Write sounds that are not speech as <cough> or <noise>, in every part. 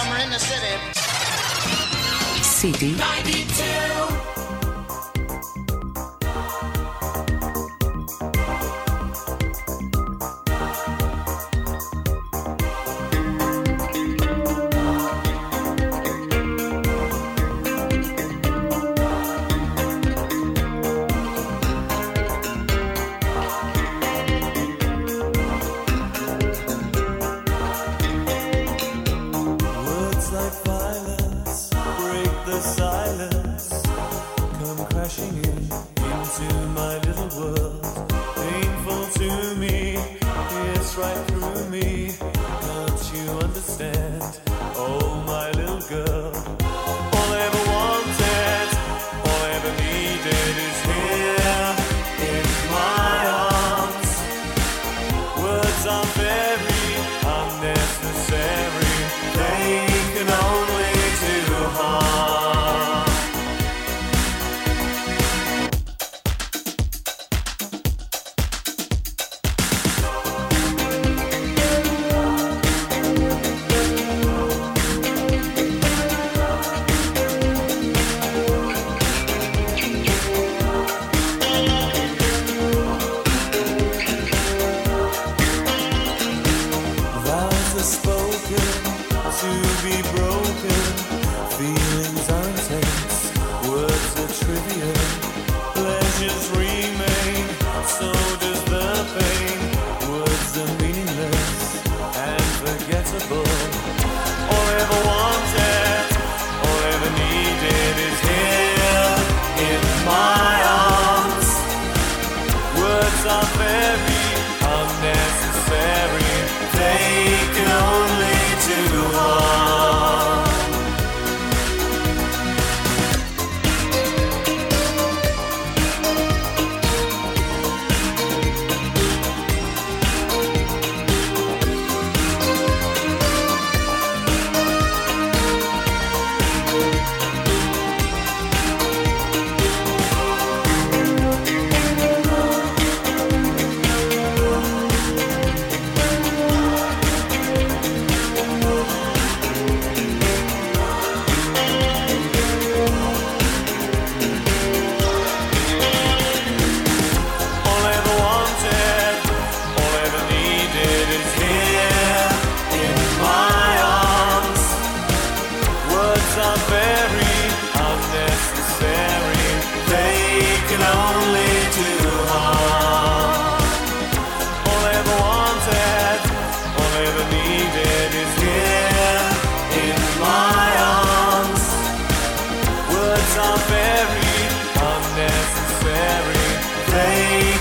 summer in the city. City 92.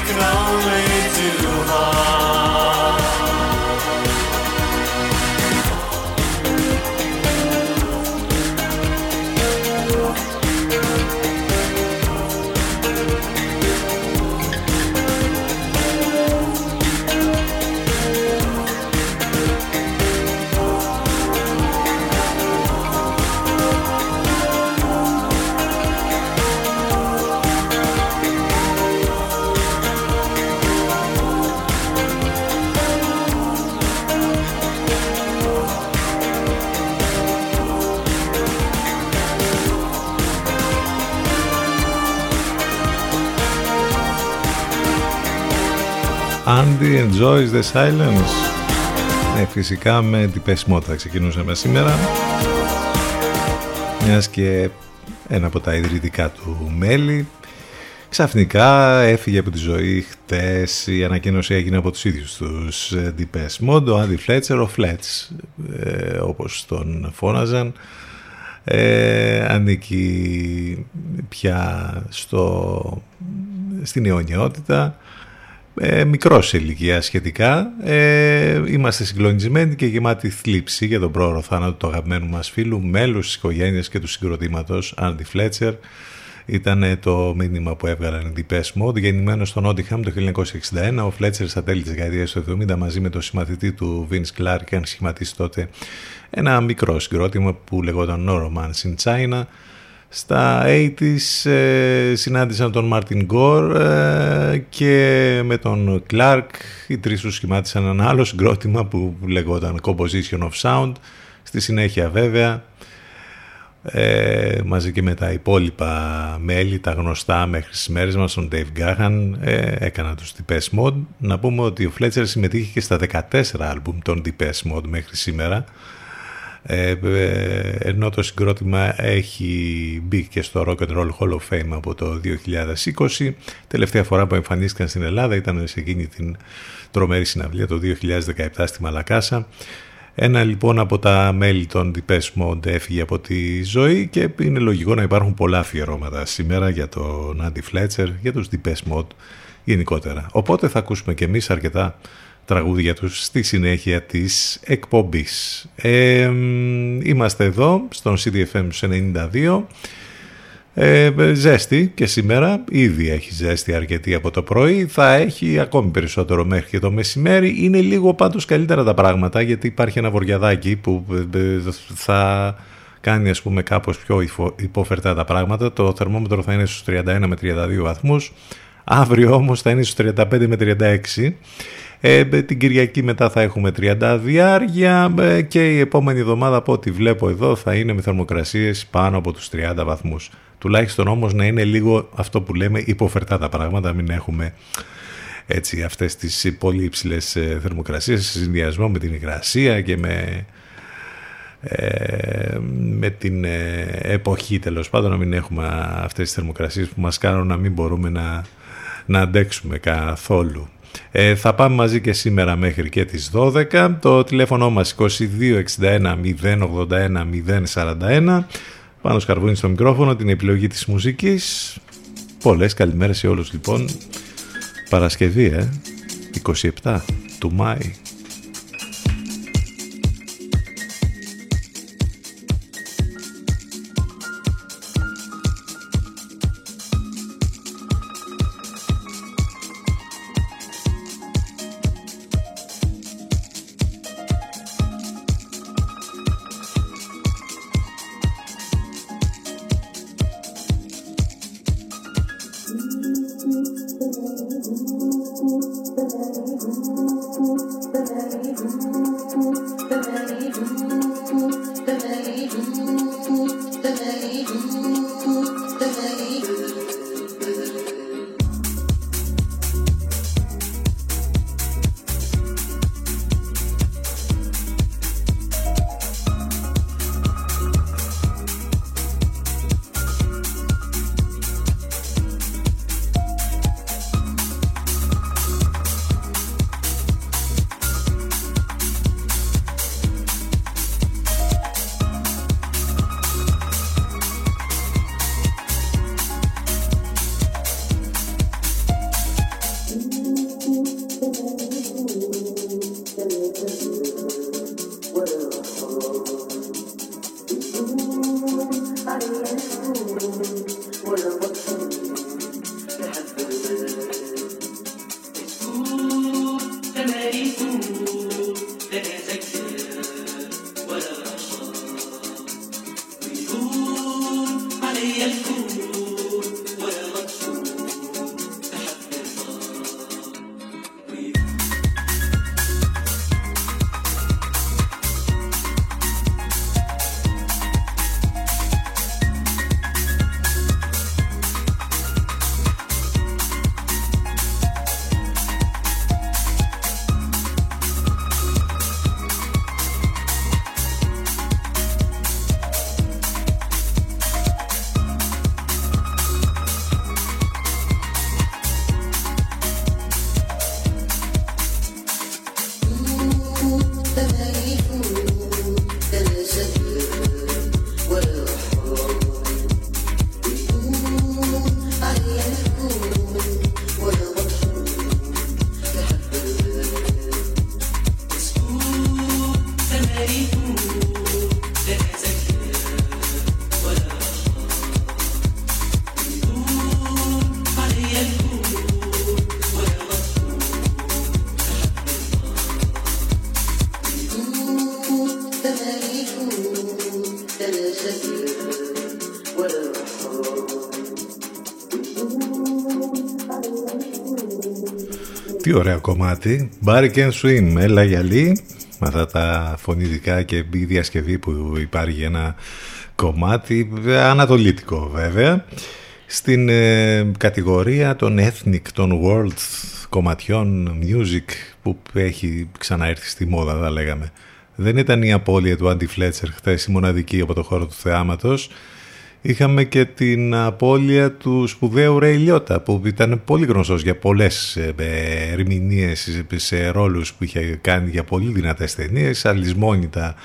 can only enjoys the silence. Ναι, φυσικά με την πεσμό θα ξεκινούσαμε σήμερα. Μιας και ένα από τα ιδρυτικά του μέλη ξαφνικά έφυγε από τη ζωή χτες η ανακοίνωση έγινε από τους ίδιους τους Deepest Mode ο Andy Fletcher, ο Fletch ε, όπως τον φώναζαν ε, ανήκει πια στο, στην αιωνιότητα ε, μικρός σε ηλικία σχετικά. Ε, είμαστε συγκλονισμένοι και γεμάτοι θλίψη για τον πρόωρο θάνατο του αγαπημένου μας φίλου, μέλους της οικογένειας και του συγκροτήματος Άντι Φλέτσερ. Ήταν το μήνυμα που έβγαλαν οι Depeche Mode. Γεννημένο στον Όντιχαμ το 1961, ο Φλέτσερ στα τέλη της δεκαετίας του 70 μαζί με τον συμμαθητή του Vince Clark είχαν σχηματίσει τότε ένα μικρό συγκρότημα που λεγόταν No Romance in China στα 80's ε, συνάντησαν τον Μάρτιν Γκορ ε, και με τον Κλάρκ οι τρεις τους σχημάτισαν ένα άλλο συγκρότημα που λεγόταν Composition of Sound Στη συνέχεια βέβαια ε, μαζί και με τα υπόλοιπα μέλη, τα γνωστά μέχρι τις μέρες μας, τον Dave Gahan, ε, έκανα τους Depeche Mode. Να πούμε ότι ο Fletcher συμμετείχε και στα 14 άλμπουμ των Depeche Mode μέχρι σήμερα. Ε, ε, ενώ το συγκρότημα έχει μπει και στο Rock and Roll Hall of Fame από το 2020. Τελευταία φορά που εμφανίστηκαν στην Ελλάδα ήταν σε εκείνη την τρομερή συναυλία το 2017 στη Μαλακάσα. Ένα λοιπόν από τα μέλη των Depeche Mode έφυγε από τη ζωή και είναι λογικό να υπάρχουν πολλά αφιερώματα σήμερα για τον Andy Fletcher, για τους Depeche Mode γενικότερα. Οπότε θα ακούσουμε και εμείς αρκετά τραγούδια τους στη συνέχεια της εκπομπής. Ε, είμαστε εδώ στον CDFM 92 ε, ζέστη και σήμερα ήδη έχει ζέστη αρκετή από το πρωί θα έχει ακόμη περισσότερο μέχρι και το μεσημέρι. Είναι λίγο πάντως καλύτερα τα πράγματα γιατί υπάρχει ένα βοριαδάκι που ε, ε, θα κάνει ας πούμε κάπως πιο υπόφερτα τα πράγματα. Το θερμόμετρο θα είναι στους 31 με 32 βαθμούς. Αύριο όμως θα είναι στους 35 με 36 ε, την Κυριακή μετά θα έχουμε 30 διάρκεια ε, και η επόμενη εβδομάδα από ό,τι βλέπω εδώ θα είναι με θερμοκρασίες πάνω από τους 30 βαθμούς. Τουλάχιστον όμως να είναι λίγο αυτό που λέμε υποφερτά τα πράγματα, μην έχουμε έτσι αυτές τις πολύ υψηλές ε, θερμοκρασίες σε συνδυασμό με την υγρασία και με, ε, με την ε, εποχή τέλος πάντων να μην έχουμε αυτές τις θερμοκρασίες που μας κάνουν να μην μπορούμε να, να αντέξουμε καθόλου. Ε, θα πάμε μαζί και σήμερα μέχρι και τις 12. Το τηλέφωνο μας 2261 081 041. Πάνω σκαρβούνι στο μικρόφωνο, την επιλογή της μουσικής. Πολλές καλημέρες σε όλους λοιπόν. Παρασκευή, ε, 27 του Μάη. Τι ωραίο κομμάτι. Barry Can Swim, έλα γυαλί. με αυτά τα φωνητικά και η διασκευή που υπάρχει ένα κομμάτι ανατολίτικο βέβαια στην ε, κατηγορία των ethnic, των world κομματιών music που έχει ξαναέρθει στη μόδα θα λέγαμε δεν ήταν η απώλεια του Άντι Φλέτσερ χθες η μοναδική από το χώρο του θεάματος Είχαμε και την απώλεια του σπουδαίου Ρέι Λιώτα που ήταν πολύ γνωστός για πολλές ε, ερμηνείες σε ρόλους που είχε κάνει για πολύ δυνατές ταινίες, αλυσμόνητα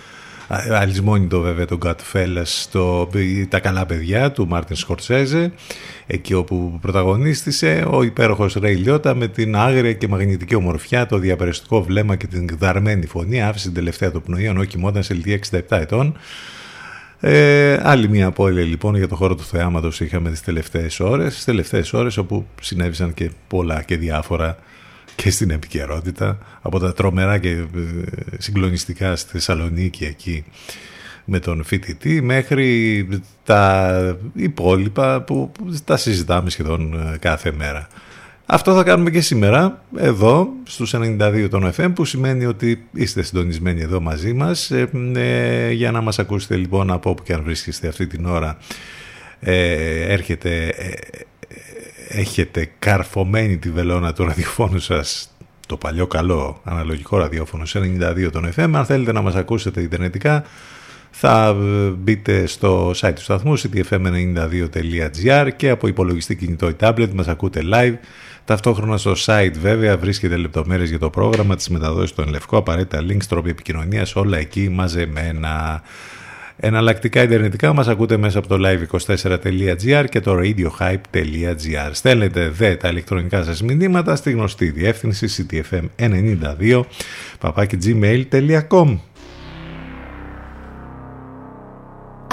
αλυσμόνητο βέβαια τον Godfellas το, τα καλά παιδιά του Μάρτιν Σκορτσέζε εκεί όπου πρωταγωνίστησε ο υπέροχος Ρέι Λιώτα με την άγρια και μαγνητική ομορφιά το διαπεριστικό βλέμμα και την γδαρμένη φωνή άφησε την τελευταία του πνοή ενώ κοιμόταν σε ηλικία 67 ετών ε, άλλη μια απώλεια λοιπόν για το χώρο του θεάματος είχαμε τις τελευταίες ώρες, τις τελευταίες ώρες όπου συνέβησαν και πολλά και διάφορα και στην επικαιρότητα από τα τρομερά και ε, συγκλονιστικά στη Θεσσαλονίκη εκεί με τον φοιτητή μέχρι τα υπόλοιπα που τα συζητάμε σχεδόν ε, κάθε μέρα. Αυτό θα κάνουμε και σήμερα εδώ στους 92 των FM που σημαίνει ότι είστε συντονισμένοι εδώ μαζί μας. Ε, ε, για να μας ακούσετε λοιπόν από όπου και αν βρίσκεστε αυτή την ώρα ε, έρχεται, ε, έχετε καρφωμένη τη βελόνα του ραδιοφώνου σας το παλιό καλό αναλογικό ραδιόφωνο σε 92 των FM αν θέλετε να μας ακούσετε ιντερνετικά θα μπείτε στο site του σταθμού ctfm92.gr και από υπολογιστή κινητό ή tablet μας ακούτε live Ταυτόχρονα στο site βέβαια βρίσκεται λεπτομέρειες για το πρόγραμμα, τις μεταδόσεις στον Λευκό, απαραίτητα links, τρόποι επικοινωνίας, όλα εκεί μαζεμένα. Εναλλακτικά ιντερνετικά μας ακούτε μέσα από το live24.gr και το radiohype.gr. Στέλνετε δε τα ηλεκτρονικά σας μηνύματα στη γνωστή διεύθυνση ctfm92 papakigmail.com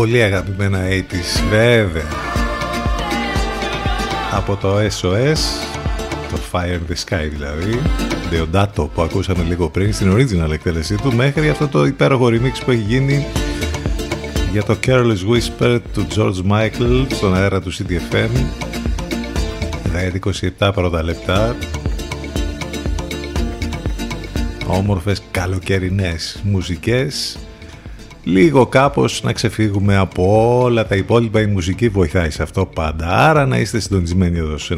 πολύ αγαπημένα 80's βέβαια. Από το SOS το Fire in the Sky δηλαδή. Deodato που ακούσαμε λίγο πριν στην original εκτέλεσή του μέχρι αυτό το υπέροχο remix που έχει γίνει για το Careless Whisper του George Michael στον αέρα του CDFM 27 πρώτα λεπτά. Όμορφες καλοκαιρινές μουσικές λίγο κάπως να ξεφύγουμε από όλα τα υπόλοιπα. Η μουσική βοηθάει σε αυτό πάντα. Άρα να είστε συντονισμένοι εδώ στους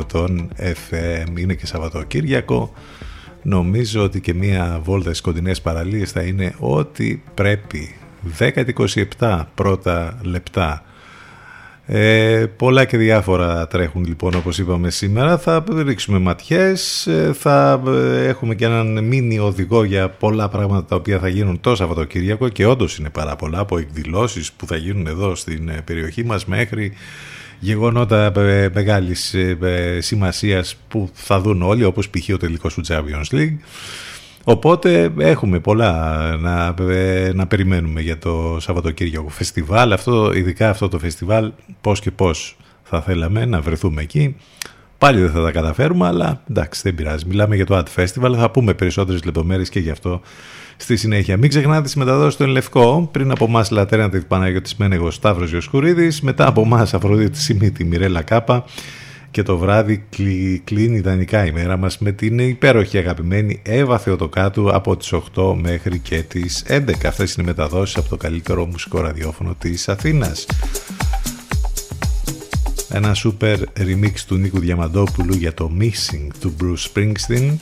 92 των FM είναι και Σαββατοκύριακο. Νομίζω ότι και μία βόλτα στις κοντινές παραλίες θα είναι ό,τι πρέπει. 10-27 πρώτα λεπτά ε, πολλά και διάφορα τρέχουν λοιπόν όπως είπαμε σήμερα. Θα ρίξουμε ματιές, ε, θα ε, έχουμε και έναν μίνι οδηγό για πολλά πράγματα τα οποία θα γίνουν το Σαββατοκύριακο και όντως είναι πάρα πολλά από εκδηλώσεις που θα γίνουν εδώ στην ε, περιοχή μας μέχρι γεγονότα μεγάλης σημασίας που θα δουν όλοι όπως π.χ. ο τελικός του Champions League. Οπότε έχουμε πολλά να, να περιμένουμε για το Σαββατοκύριακο φεστιβάλ. Αυτό, ειδικά αυτό το φεστιβάλ, πώς και πώς θα θέλαμε να βρεθούμε εκεί. Πάλι δεν θα τα καταφέρουμε, αλλά εντάξει δεν πειράζει. Μιλάμε για το Ad Festival, θα πούμε περισσότερες λεπτομέρειες και γι' αυτό στη συνέχεια. Μην ξεχνάτε τις μεταδόσεις στον Λευκό. Πριν από εμάς Λατέρνα Παναγιώτης Μένεγος Σταύρος Ιωσκουρίδης. Μετά από εμάς Αφροδίτη Σιμίτη Μιρέλα Κάπα και το βράδυ κλείνει ιδανικά η μέρα μας με την υπέροχη αγαπημένη Εύα Θεοτοκάτου από τις 8 μέχρι και τις 11. Αυτές είναι οι μεταδόσεις από το καλύτερο μουσικό ραδιόφωνο της Αθήνας. Ένα σούπερ remix του Νίκου Διαμαντόπουλου για το Missing του Bruce Springsteen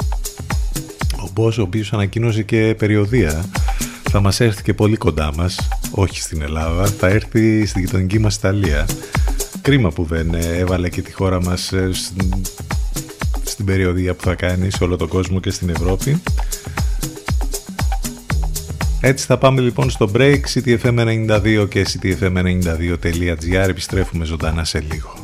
ο Μπός ο οποίος ανακοίνωσε και περιοδία θα μας έρθει και πολύ κοντά μας όχι στην Ελλάδα θα έρθει στην γειτονική μας Ιταλία Κρίμα που δεν έβαλε και τη χώρα μας ε, στην περιοδία που θα κάνει σε όλο τον κόσμο και στην Ευρώπη. Έτσι θα πάμε λοιπόν στο break ctfm92 και ctfm92.gr επιστρέφουμε ζωντανά σε λίγο.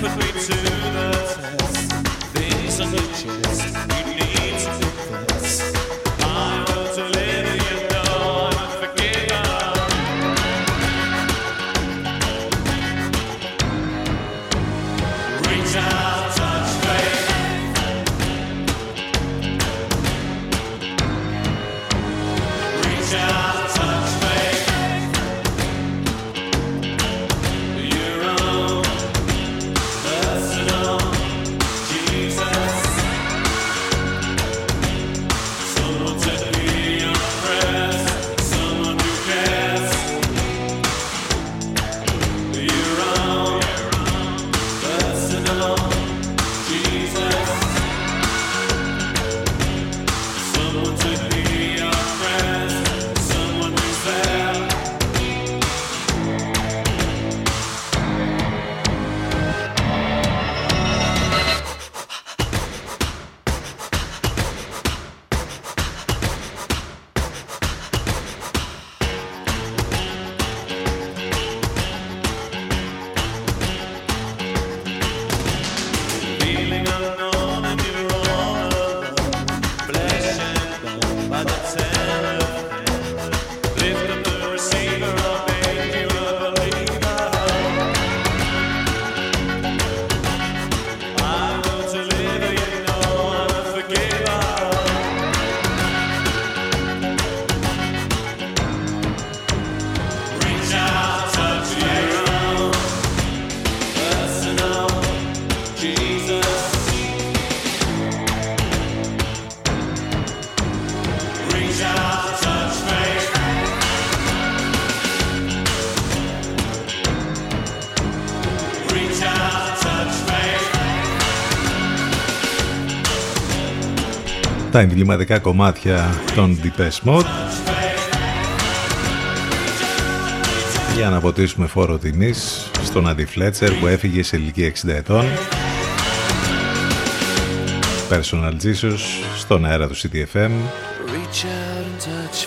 between too. Τα εμβληματικά κομμάτια των Depeche Mode. Για να αποτίσουμε φόρο τιμής στον Αντι Φλέτσερ που έφυγε σε ηλικία 60 ετών. Personal Jesus στον αέρα του CTFM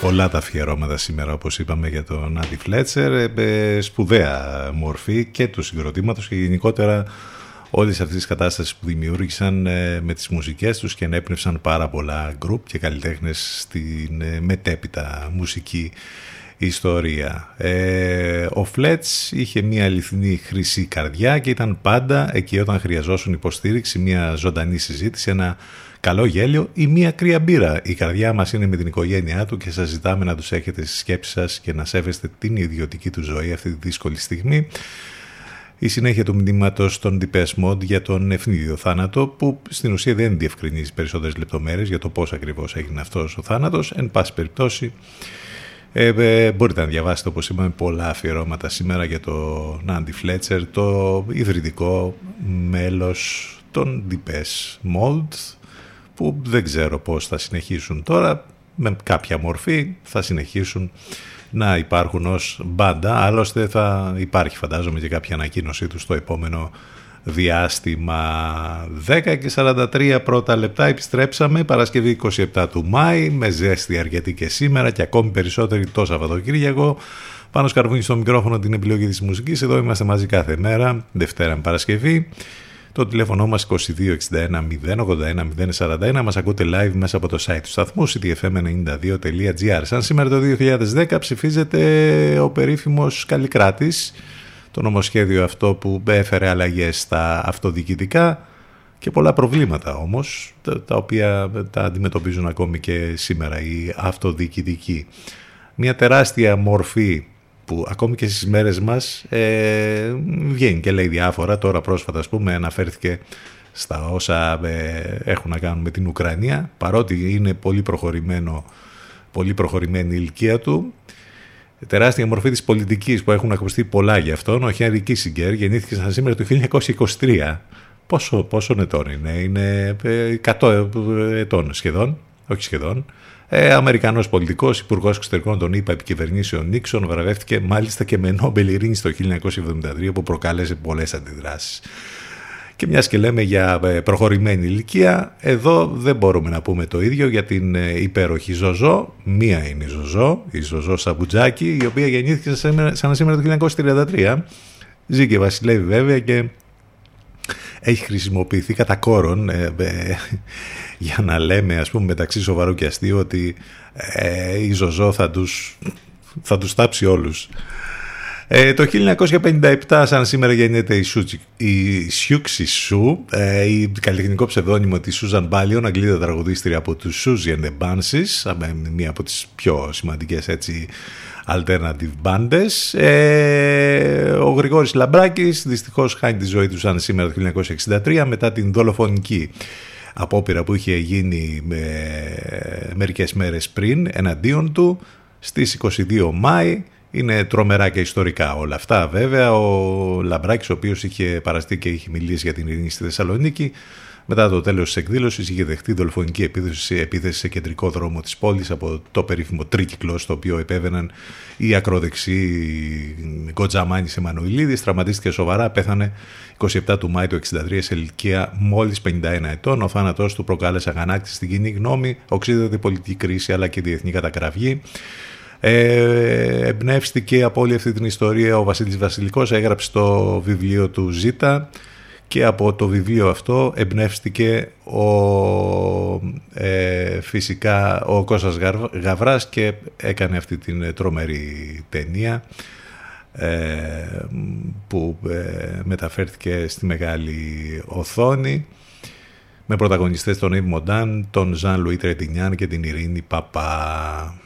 Πολλά τα αφιερώματα σήμερα όπως είπαμε για τον Άντι Φλέτσερ ε, σπουδαία μορφή και του συγκροτήματος και γενικότερα όλης αυτής της κατάστασης που δημιούργησαν ε, με τις μουσικές τους και ενέπνευσαν πάρα πολλά γκρουπ και καλλιτέχνες στην ε, μετέπειτα μουσική ιστορία. Ε, ο Φλέτς είχε μια αληθινή χρυσή καρδιά και ήταν πάντα εκεί όταν χρειαζόσουν υποστήριξη, μια ζωντανή συζήτηση, ένα καλό γέλιο ή μια κρύα μπύρα. Η καρδιά μας είναι με την οικογένειά του και σας ζητάμε να τους έχετε στις σκέψεις σας και να σέβεστε την ιδιωτική του ζωή αυτή τη δύσκολη στιγμή. Η συνέχεια του μηνύματος των Depeche Mode για τον ευνίδιο θάνατο, που στην ουσία δεν διευκρινίζει περισσότερες λεπτομέρειες για το πώς ακριβώς έγινε αυτός ο θάνατος. Εν πάση περιπτώσει, ε, ε, μπορείτε να διαβάσετε όπως είπαμε πολλά αφιερώματα σήμερα για τον Νάντι Φλέτσερ, το ιδρυτικό μέλος των Depeche Mode που δεν ξέρω πώς θα συνεχίσουν τώρα, με κάποια μορφή θα συνεχίσουν να υπάρχουν ως μπάντα. Άλλωστε θα υπάρχει φαντάζομαι και κάποια ανακοίνωσή του στο επόμενο διάστημα. 10 και 43 πρώτα λεπτά επιστρέψαμε. Παρασκευή 27 του Μάη με ζέστη αρκετή και σήμερα και ακόμη περισσότερη το Σαββατοκύριακο. Πάνω σκαρβούνι στο μικρόφωνο την επιλογή της μουσικής. Εδώ είμαστε μαζί κάθε μέρα Δευτέρα με Παρασκευή το τηλέφωνο μας 2261 081 041 μας ακούτε live μέσα από το site του σταθμού ctfm92.gr Σαν σήμερα το 2010 ψηφίζεται ο περίφημος Καλλικράτης. Το νομοσχέδιο αυτό που έφερε αλλαγές στα αυτοδιοικητικά και πολλά προβλήματα όμως, τα οποία τα αντιμετωπίζουν ακόμη και σήμερα οι αυτοδιοικητικοί. Μια τεράστια μορφή που ακόμη και στις μέρες μας ε, βγαίνει και λέει διάφορα. Τώρα πρόσφατα ας πούμε αναφέρθηκε στα όσα ε, έχουν να κάνουν με την Ουκρανία, παρότι είναι πολύ προχωρημένο πολύ προχωρημένη η ηλικία του τεράστια μορφή της πολιτικής που έχουν ακουστεί πολλά για αυτόν. Ο Χένρι Κίσιγκερ γεννήθηκε σαν σήμερα το 1923. Πόσο, πόσο ετών είναι, είναι 100 ε, ετών σχεδόν, όχι σχεδόν. Ε, Αμερικανός πολιτικός, υπουργός εξωτερικών των ΗΠΑ επικυβερνήσεων Νίξον, βραβεύτηκε μάλιστα και με Νόμπελ Ειρήνης το 1973 που προκάλεσε πολλές αντιδράσεις. Και μιας και λέμε για ε, προχωρημένη ηλικία, εδώ δεν μπορούμε να πούμε το ίδιο για την ε, υπέροχη Ζωζό. Μία είναι η Ζωζό, η Ζωζό Σαμπουτζάκη, η οποία γεννήθηκε σαν σήμερα το 1933. Ζει και βασιλεύει βέβαια και έχει χρησιμοποιηθεί κατά κόρον ε, για να λέμε ας πούμε μεταξύ σοβαρού και αστείου ότι η Ζωζό θα τους, θα τους τάψει όλους. Ε, το 1957, σαν σήμερα γεννιέται η, Σούτσι, η Σιούξη Σου, ε, η καλλιτεχνικό ψευδόνυμο της Σούζαν Μπάλιον, Αγγλίδα τραγουδίστρια από τους Suzy and the Banshees, μία από τις πιο σημαντικές έτσι alternative bandes. Ε, ο Γρηγόρης Λαμπράκης δυστυχώς χάνει τη ζωή του σαν σήμερα το 1963 μετά την δολοφονική απόπειρα που είχε γίνει με, μερικές μέρες πριν εναντίον του στις 22 Μάη είναι τρομερά και ιστορικά όλα αυτά. Βέβαια, ο Λαμπράκης, ο οποίος είχε παραστεί και είχε μιλήσει για την ειρήνη στη Θεσσαλονίκη, μετά το τέλος της εκδήλωσης είχε δεχτεί δολοφονική επίθεση, επίθεση σε κεντρικό δρόμο της πόλης από το περίφημο τρίκυκλο στο οποίο επέβαιναν οι ακροδεξοί Γκοτζαμάνης Εμμανουηλίδης. Τραυματίστηκε σοβαρά, πέθανε 27 του Μάη του 1963 σε ηλικία μόλις 51 ετών. Ο θάνατός του προκάλεσε αγανάκτηση στην κοινή γνώμη, οξύδατη πολιτική κρίση αλλά και διεθνή κατακραυγή. Ε, εμπνεύστηκε από όλη αυτή την ιστορία ο Βασίλης Βασιλικός, έγραψε το βιβλίο του Ζήτα και από το βιβλίο αυτό εμπνεύστηκε ο, ε, φυσικά ο Κώστας Γαβράς και έκανε αυτή την τρομερή ταινία ε, που ε, μεταφέρθηκε στη μεγάλη οθόνη με πρωταγωνιστές τον Ιβ Μοντάν, τον Ζαν Λουί Τρετινιάν και την Ειρήνη Παπά.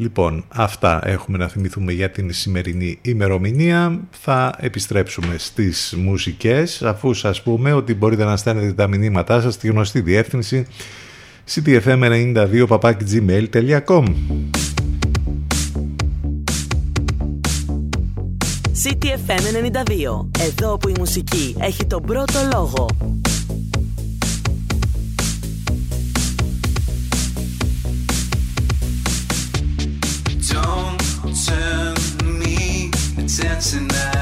Λοιπόν, αυτά έχουμε να θυμηθούμε για την σημερινή ημερομηνία. Θα επιστρέψουμε στις μουσικές, αφού σας πούμε ότι μπορείτε να στέλνετε τα μηνύματά σας στη γνωστή διεύθυνση ctfm92.gmail.com CTFM 92. Εδώ που η μουσική έχει τον πρώτο λόγο. turn me dancing now.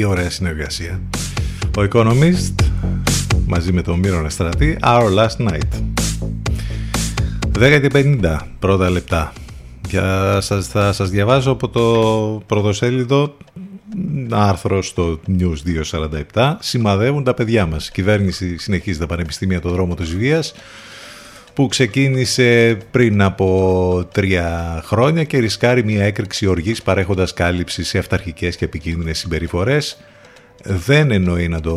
Τι ωραία συνεργασία. Ο Economist μαζί με τον Μύρονα Στρατή Our Last Night. 10 και 50 πρώτα λεπτά. Για σας, θα σας διαβάσω από το πρωτοσέλιδο άρθρο στο News 247 σημαδεύουν τα παιδιά μας. Η κυβέρνηση συνεχίζει τα πανεπιστήμια το δρόμο της βίας που ξεκίνησε πριν από τρία χρόνια και ρισκάρει μια έκρηξη οργής παρέχοντας κάλυψη σε αυταρχικές και επικίνδυνες συμπεριφορές. Δεν εννοεί να το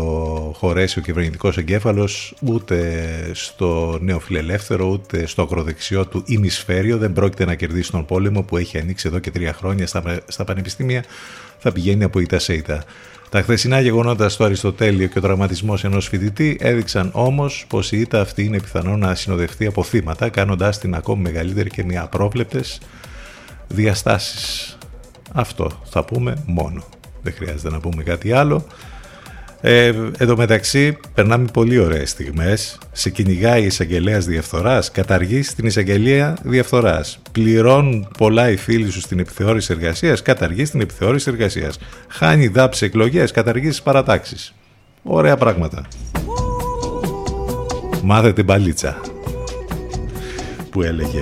χωρέσει ο κυβερνητικός εγκέφαλος ούτε στο νεοφιλελεύθερο ούτε στο ακροδεξιό του ημισφαίριο. Δεν πρόκειται να κερδίσει τον πόλεμο που έχει ανοίξει εδώ και τρία χρόνια στα, στα πανεπιστήμια. Θα πηγαίνει από ήττα σε ήττα. Τα χθεσινά γεγονότα στο Αριστοτέλειο και ο τραυματισμός ενός φοιτητή έδειξαν όμως πως η ήττα αυτή είναι πιθανό να συνοδευτεί από θύματα, κάνοντάς την ακόμη μεγαλύτερη και μια απρόβλεπτες διαστάσεις. Αυτό θα πούμε μόνο. Δεν χρειάζεται να πούμε κάτι άλλο. Ε, εν τω μεταξύ, περνάμε πολύ ωραίες στιγμές. Σε κυνηγάει η εισαγγελέας διαφθοράς, καταργείς την εισαγγελία διαφθοράς. Πληρώνουν πολλά οι φίλοι σου στην επιθεώρηση εργασίας, καταργείς την επιθεώρηση εργασίας. Χάνει δάψη εκλογές, καταργείς τις παρατάξεις. Ωραία πράγματα. Μάθε την παλίτσα που έλεγε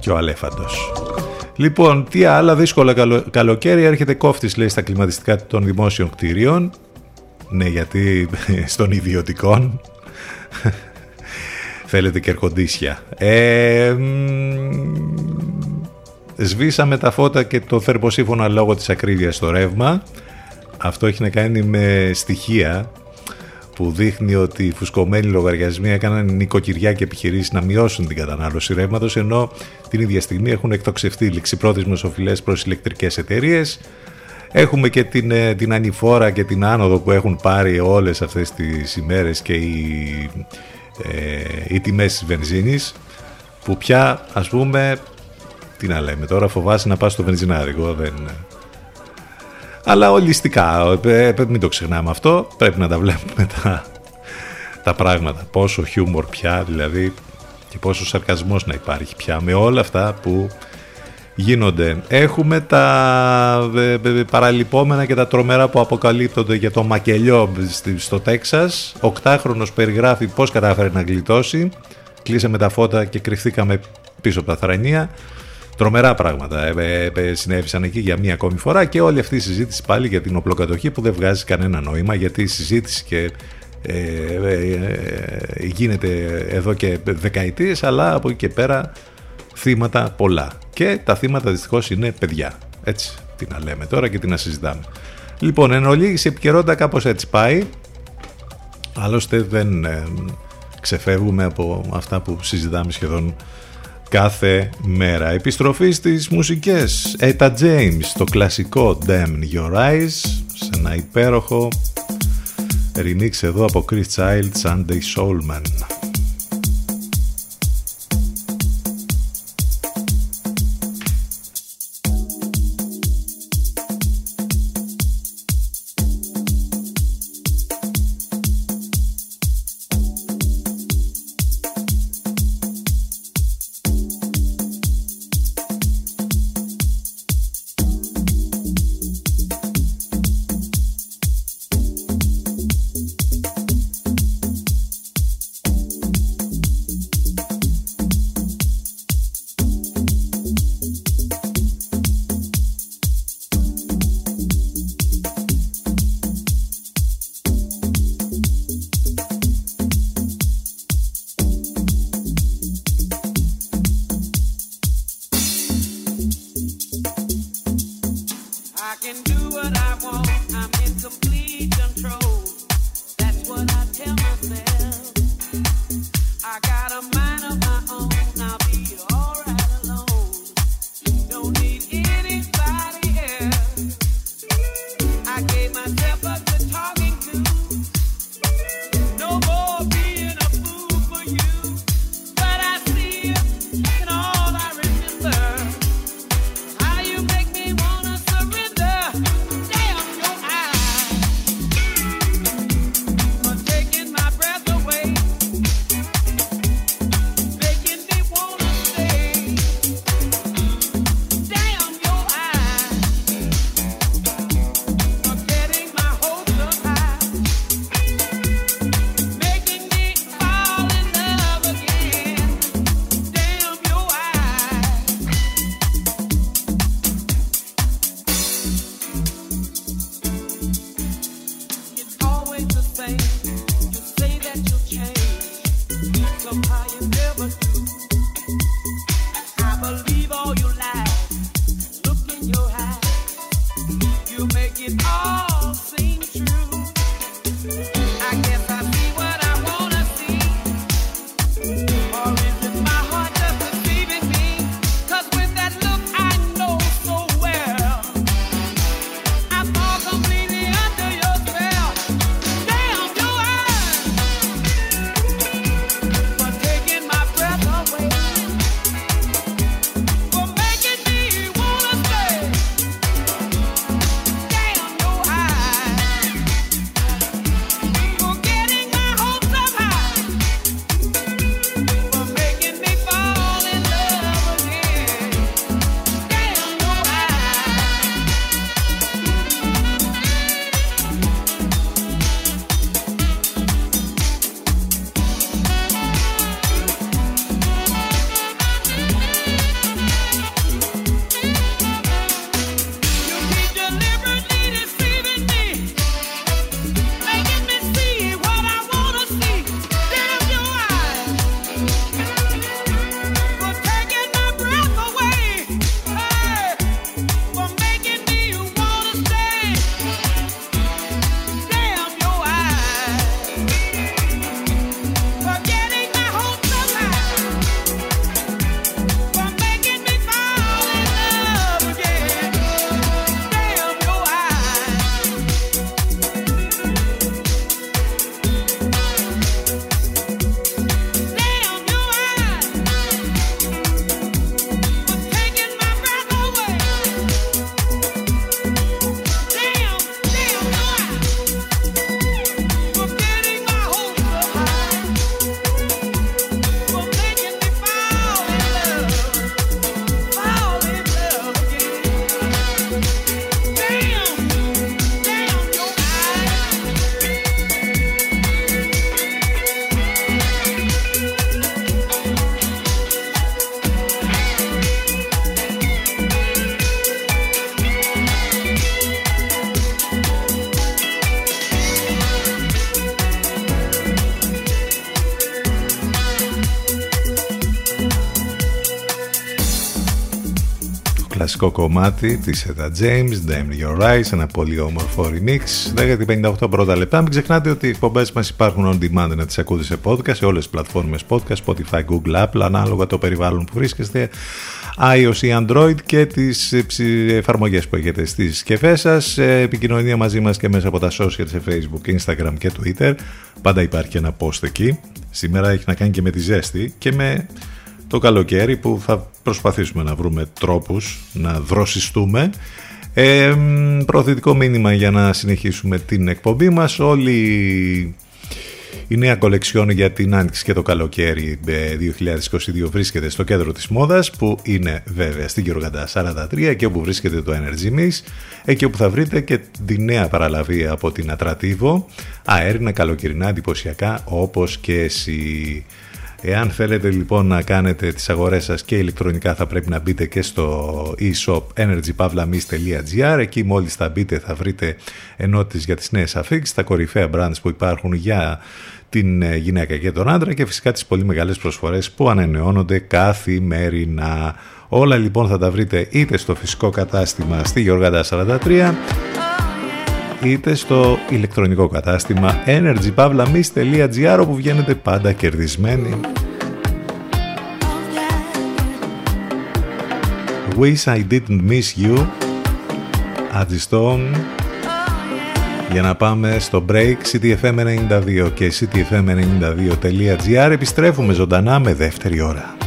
και ο Αλέφαντος. Λοιπόν, τι άλλα δύσκολα καλο... καλοκαίρι έρχεται κόφτης λέει στα κλιματιστικά των δημόσιων κτίριων. Ναι, γιατί <laughs> στον ιδιωτικών <laughs> θέλετε και ερκοντήσια. Ε, μ, σβήσαμε τα φώτα και το θερμοσύφωνα λόγω της ακρίβειας στο ρεύμα. Αυτό έχει να κάνει με στοιχεία που δείχνει ότι οι φουσκωμένοι λογαριασμοί έκαναν νοικοκυριά και επιχειρήσεις να μειώσουν την κατανάλωση ρεύματος, ενώ την ίδια στιγμή έχουν εκτοξευτεί ληξιπρόθεσμες οφειλές προς ηλεκτρικές εταιρείες. Έχουμε και την, ε, την ανηφόρα και την άνοδο που έχουν πάρει όλες αυτές τις ημέρες και οι, ε, οι τιμές της βενζίνης που πια ας πούμε τι να λέμε τώρα φοβάσαι να πας στο βενζινάρικο δεν, αλλά ολιστικά, ε, ε, μην το ξεχνάμε αυτό, πρέπει να τα βλέπουμε τα, τα πράγματα. Πόσο χιούμορ πια δηλαδή και πόσο σαρκασμός να υπάρχει πια με όλα αυτά που γίνονται. Έχουμε τα ε, παραλυπόμενα και τα τρομερά που αποκαλύπτονται για το μακελιό στο Τέξας. Οκτάχρονος περιγράφει πώς κατάφερε να γλιτώσει. Κλείσαμε τα φώτα και κρυφθήκαμε πίσω από τα θρανία. Τρομερά πράγματα ε, ε, συνέβησαν εκεί για μία ακόμη φορά και όλη αυτή η συζήτηση πάλι για την οπλοκατοχή που δεν βγάζει κανένα νόημα γιατί η συζήτηση και ε, γίνεται εδώ και δεκαετίες αλλά από εκεί και πέρα θύματα πολλά. Και τα θύματα δυστυχώς είναι παιδιά. Έτσι τι να λέμε τώρα και τι να συζητάμε λοιπόν εν ολίγης η επικαιρότητα κάπως έτσι πάει. Άλλωστε δεν ξεφεύγουμε από αυτά που συζητάμε σχεδόν κάθε μέρα. Επιστροφή στις μουσικές. Eta James, το κλασικό Damn Your Eyes, σε ένα υπέροχο remix εδώ από Chris Child, Sunday Soulman. Κλασικό κομμάτι της Etta James, Damn Your Eyes, ένα πολύ όμορφο remix. 10-58 πρώτα λεπτά. Μην ξεχνάτε ότι οι εκπομπές μας υπάρχουν on demand να τις ακούτε σε podcast, σε όλες τις πλατφόρμες podcast, Spotify, Google, Apple, ανάλογα το περιβάλλον που βρίσκεστε, iOS ή Android και τις ε, ψη- εφαρμογές που έχετε στις συσκευές σας. Ε, Επικοινωνία μαζί μας και μέσα από τα social σε Facebook, Instagram και Twitter. Πάντα υπάρχει ένα post εκεί. Σήμερα έχει να κάνει και με τη ζέστη και με το καλοκαίρι που θα προσπαθήσουμε να βρούμε τρόπους να δροσιστούμε. Ε, μ, προωθητικό μήνυμα για να συνεχίσουμε την εκπομπή μας. Όλη η νέα κολεξιόν για την άνοιξη και το καλοκαίρι ε, 2022 βρίσκεται στο κέντρο της μόδας που είναι βέβαια στην Γεωργαντά 43 και όπου βρίσκεται το Energy Mix εκεί όπου θα βρείτε και τη νέα παραλαβή από την Ατρατίβο αέρινα καλοκαιρινά εντυπωσιακά όπως και εσύ. Εάν θέλετε λοιπόν να κάνετε τις αγορές σας και ηλεκτρονικά θα πρέπει να μπείτε και στο e-shop energypavlamis.gr εκεί μόλις θα μπείτε θα βρείτε ενότητες για τις νέες αφήξεις, τα κορυφαία brands που υπάρχουν για την ε, γυναίκα και τον άντρα και φυσικά τις πολύ μεγάλες προσφορές που ανανεώνονται καθημερινά. Όλα λοιπόν θα τα βρείτε είτε στο φυσικό κατάστημα στη Γεωργάντα 43 είτε στο ηλεκτρονικό κατάστημα energypavlamis.gr όπου βγαίνετε πάντα κερδισμένοι. Wish I didn't miss you Stone για να πάμε στο break CTFM92 και CTFM92.gr επιστρέφουμε ζωντανά με δεύτερη ώρα.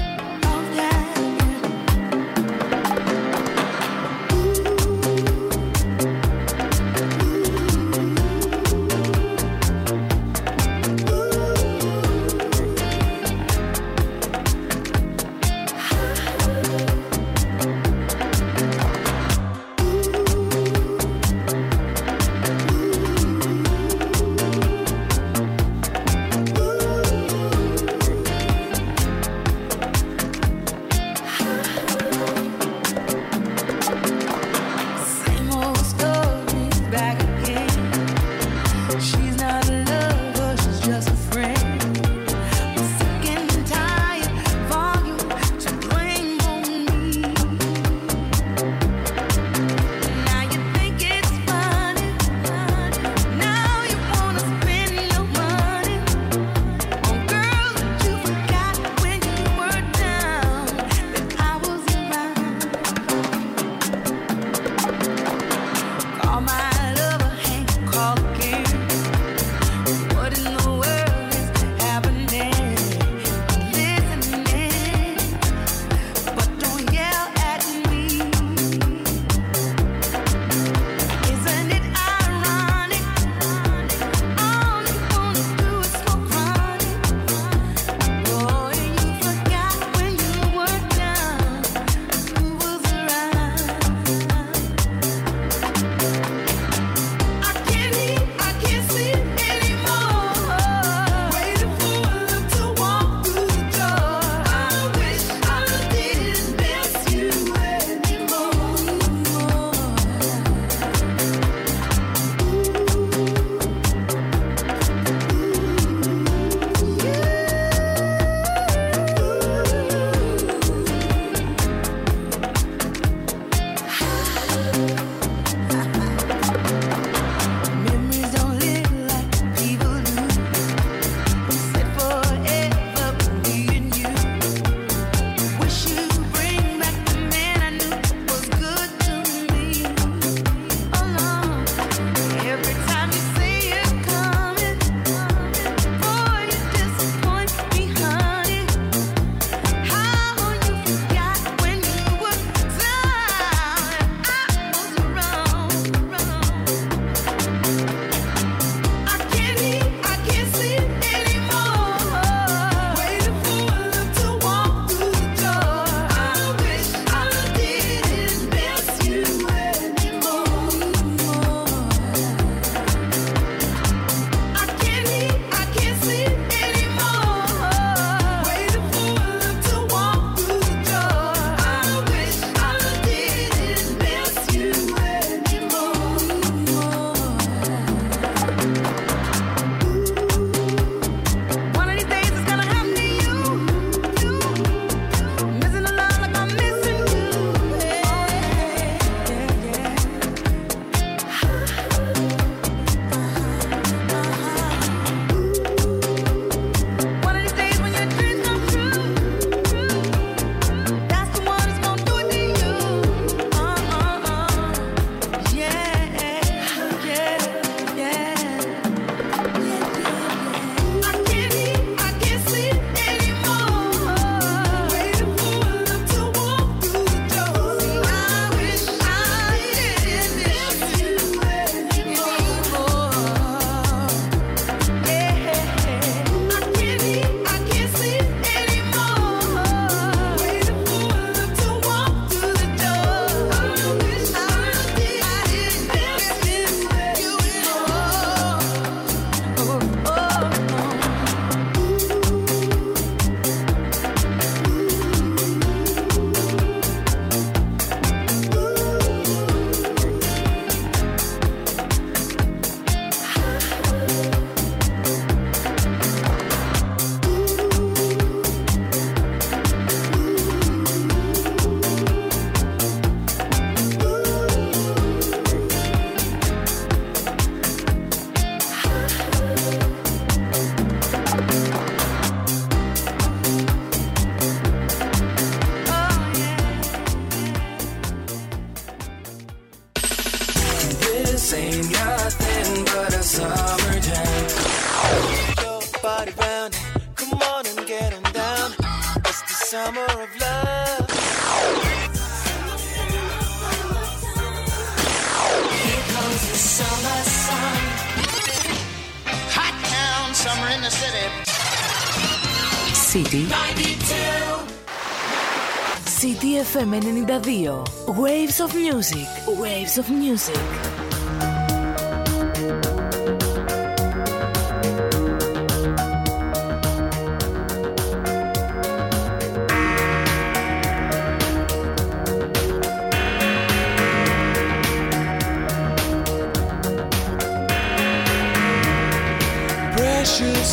92. Waves of Music. Waves of Music.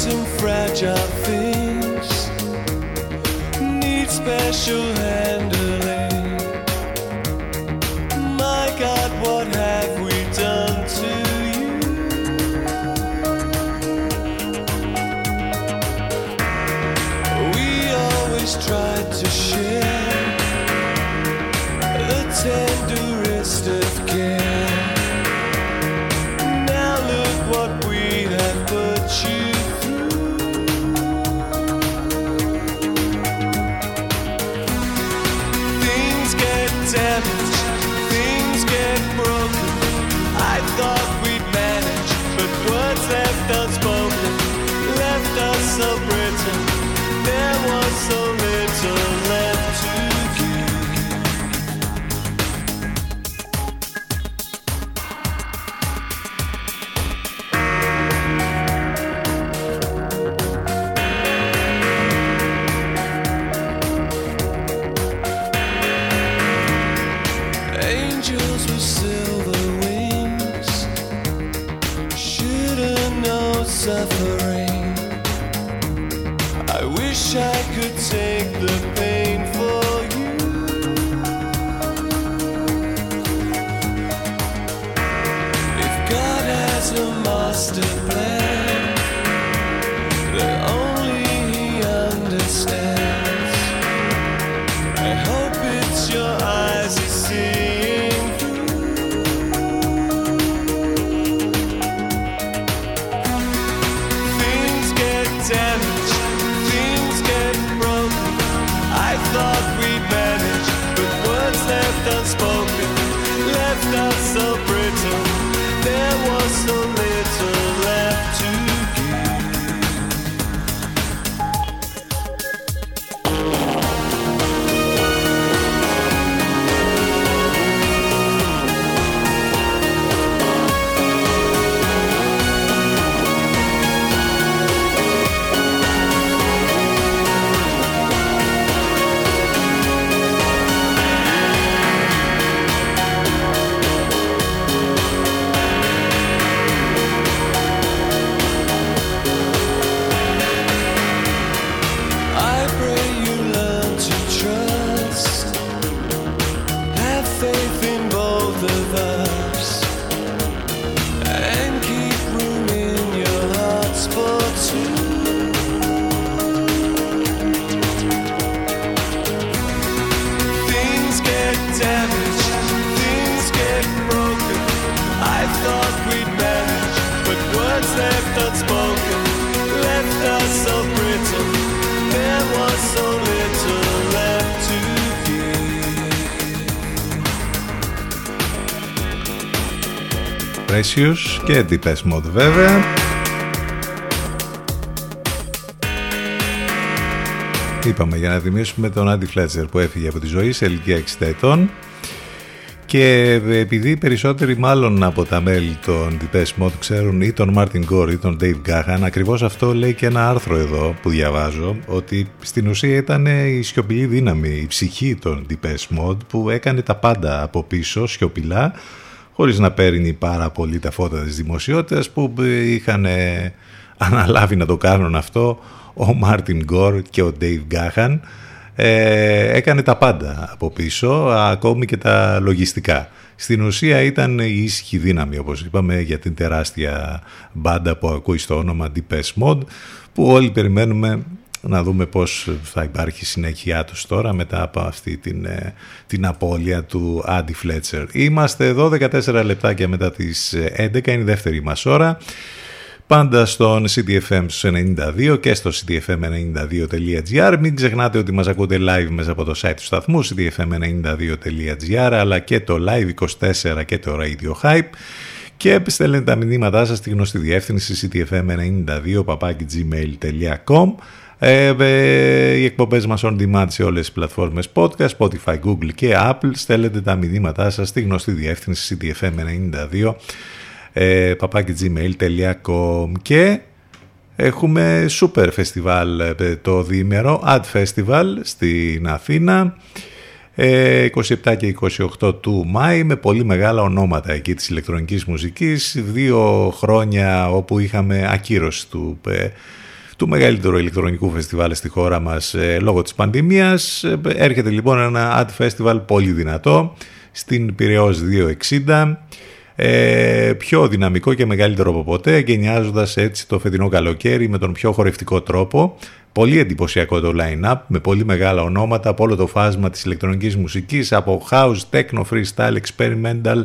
And fragile things need special handling. Precious και Deepest Mode βέβαια. Είπαμε για να θυμίσουμε τον Άντι Φλέτσερ που έφυγε από τη ζωή σε ηλικία 60 ετών και επειδή οι περισσότεροι μάλλον από τα μέλη των Deepest Mode ξέρουν ή τον Martin Gore ή τον Dave Gahan ακριβώς αυτό λέει και ένα άρθρο εδώ που διαβάζω ότι στην ουσία ήταν η σιωπηλή δύναμη, η ψυχή των Deepest Mode που έκανε τα πάντα από πίσω σιωπηλά χωρίς να παίρνει πάρα πολύ τα φώτα της δημοσιότητας που είχαν ε, αναλάβει να το κάνουν αυτό ο Μάρτιν Γκορ και ο Dave Gahan ε, έκανε τα πάντα από πίσω ακόμη και τα λογιστικά. Στην ουσία ήταν η ήσυχη δύναμη όπως είπαμε για την τεράστια μπάντα που ακούει στο όνομα Deepest Mode που όλοι περιμένουμε να δούμε πώς θα υπάρχει συνέχεια τους τώρα μετά από αυτή την, ε, την απώλεια του Άντι Φλέτσερ. Είμαστε εδώ 14 λεπτάκια μετά τις 11, είναι η δεύτερη μας ώρα. πάντα στον CDFM στους 92 και στο cdfm92.gr. Μην ξεχνάτε ότι μας ακούτε live μέσα από το site του σταθμού cdfm92.gr αλλά και το Live24 και το Radio Hype και στέλνετε τα μηνύματά σας στη γνωστή διεύθυνση ctfm92 papakigmail.com ε, ε, οι εκπομπές μας on demand σε όλες τις πλατφόρμες podcast, Spotify, Google και Apple. Στέλνετε τα μηνύματά σας στη γνωστή διεύθυνση ctfm92 ε, papakigmail.com και έχουμε super festival ε, το διήμερο Ad Festival στην Αθήνα 27 ε, και 28 του Μάη με πολύ μεγάλα ονόματα εκεί της ηλεκτρονικής μουσικής. Δύο χρόνια όπου είχαμε ακύρωση του, ε, του μεγαλύτερου ηλεκτρονικού φεστιβάλ στη χώρα μας ε, λόγω της πανδημίας. Έρχεται λοιπόν ένα Ad Festival πολύ δυνατό στην Πυραιός 260 πιο δυναμικό και μεγαλύτερο από ποτέ εγκαινιάζοντας έτσι το φετινό καλοκαίρι με τον πιο χορευτικό τρόπο. Πολύ εντυπωσιακό το line-up με πολύ μεγάλα ονόματα από όλο το φάσμα της ηλεκτρονικής μουσικής από house, techno, freestyle, experimental,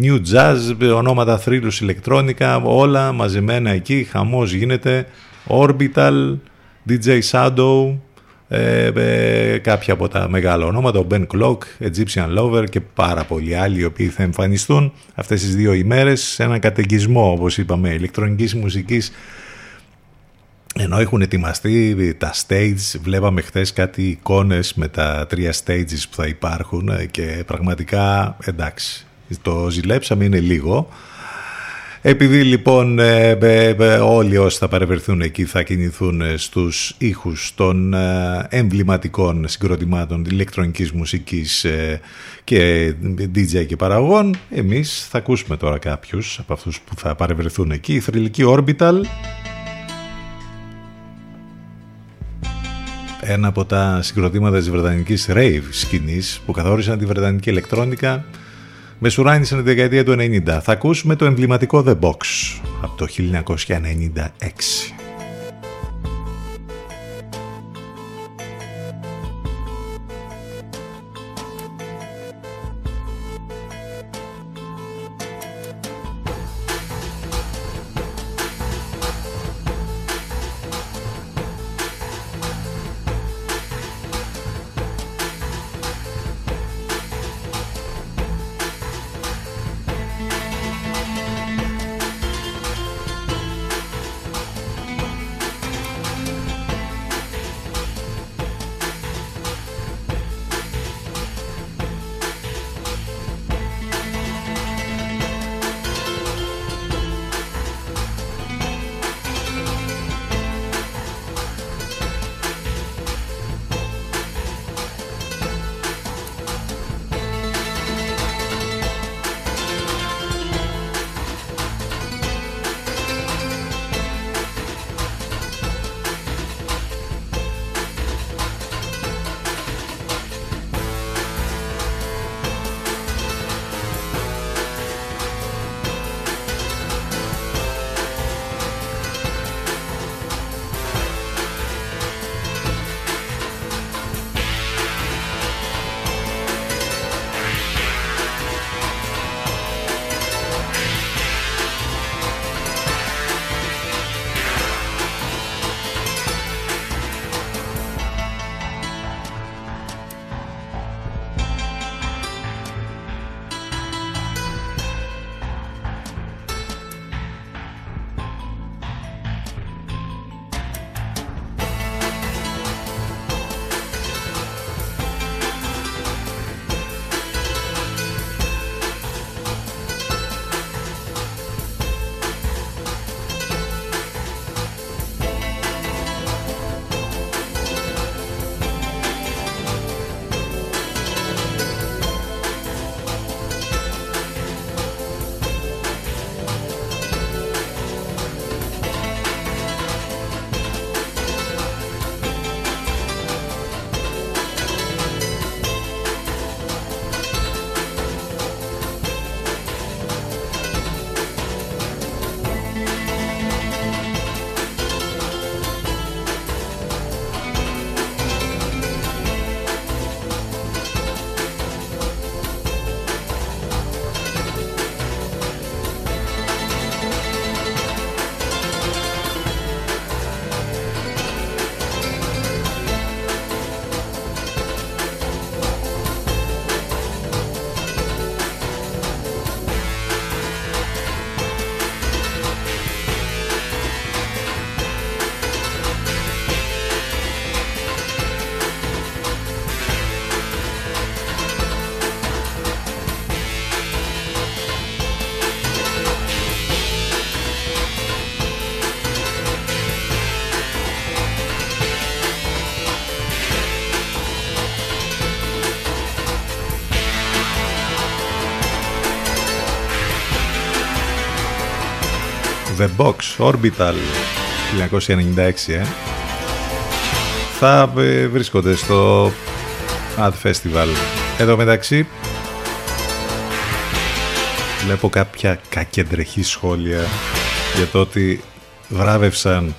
new jazz, ονόματα θρύλους ηλεκτρόνικα, όλα μαζεμένα εκεί, χαμός γίνεται, orbital, DJ Shadow, ε, ε, κάποια από τα μεγάλα ονόματα, ο Ben Clock, Egyptian Lover και πάρα πολλοί άλλοι οι οποίοι θα εμφανιστούν αυτές τις δύο ημέρες σε έναν καταιγισμό όπως είπαμε ηλεκτρονικής μουσικής ενώ έχουν ετοιμαστεί τα stage, βλέπαμε χθες κάτι εικόνες με τα τρία stages που θα υπάρχουν και πραγματικά εντάξει, το ζηλέψαμε είναι λίγο. Επειδή λοιπόν ε, ε, ε, όλοι όσοι θα παρευρεθούν εκεί θα κινηθούν στους ήχους των εμβληματικών συγκροτημάτων ηλεκτρονικής μουσικής και DJ και παραγωγών, εμείς θα ακούσουμε τώρα κάποιους από αυτούς που θα παρευρεθούν εκεί. Η θρηλυκή Orbital ένα από τα συγκροτήματα της βρετανικής rave σκηνής που καθόρισαν τη βρετανική ηλεκτρόνικα με σουράνισαν τη δεκαετία του 90. Θα ακούσουμε το εμβληματικό The Box από το 1996. The Box, Orbital, 1996, ε. Θα ε, βρίσκονται στο Ad Festival. Εδώ μεταξύ, βλέπω κάποια κακεντρεχή σχόλια για το ότι βράβευσαν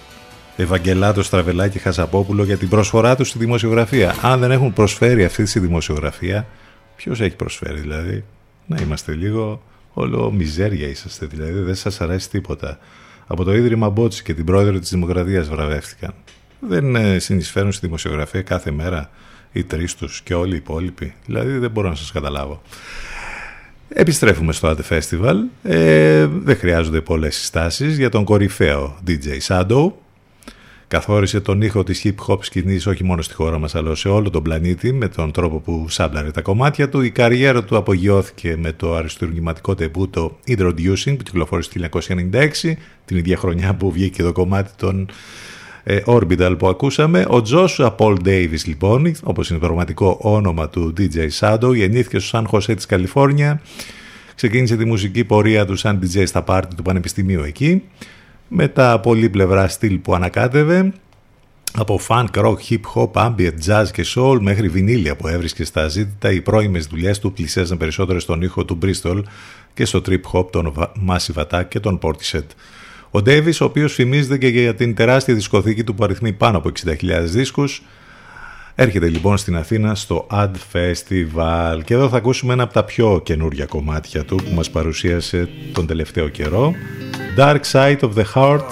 Ευαγγελάτο Στραβελάκη Χασαπόπουλο για την προσφορά του στη δημοσιογραφία. Αν δεν έχουν προσφέρει αυτή τη δημοσιογραφία, ποιος έχει προσφέρει δηλαδή; Να είμαστε λίγο όλο μιζέρια είσαστε δηλαδή, δεν σας αρέσει τίποτα. Από το Ίδρυμα Μπότση και την πρόεδρο της Δημοκρατίας βραβεύτηκαν. Δεν ε, συνεισφέρουν στη δημοσιογραφία κάθε μέρα οι τρεις τους και όλοι οι υπόλοιποι. Δηλαδή δεν μπορώ να σας καταλάβω. Επιστρέφουμε στο Art Festival. Ε, δεν χρειάζονται πολλές συστάσεις για τον κορυφαίο DJ Shadow. Καθόρισε τον ήχο της hip hop σκηνής όχι μόνο στη χώρα μας αλλά σε όλο τον πλανήτη με τον τρόπο που σάμπλαρε τα κομμάτια του. Η καριέρα του απογειώθηκε με το αριστουργηματικό τεμπούτο Introducing που κυκλοφόρησε το 1996 την ίδια χρονιά που βγήκε το κομμάτι των ε, Orbital που ακούσαμε. Ο Joshua Paul Davis λοιπόν, όπως είναι το πραγματικό όνομα του DJ Shadow, γεννήθηκε στο Σαν Χωσέ της Καλιφόρνια. Ξεκίνησε τη μουσική πορεία του σαν DJ στα πάρτι του Πανεπιστημίου εκεί. Με τα πολύπλευρά στυλ που ανακάτευε, από funk, rock, hip hop, ambient, jazz και soul μέχρι βινίλια που έβρισκε στα ζήτητα, οι πρώιμες δουλειές του πλησίαζαν περισσότερο στον ήχο του Bristol και στο trip hop, τον Massive Attack και τον Portishead. Ο Davis, ο οποίος φημίζεται και για την τεράστια δισκοθήκη του που αριθμεί πάνω από 60.000 δίσκους, έρχεται λοιπόν στην Αθήνα στο Ad Festival και εδώ θα ακούσουμε ένα από τα πιο καινούργια κομμάτια του που μας παρουσίασε τον τελευταίο καιρό. Dark Side of the Heart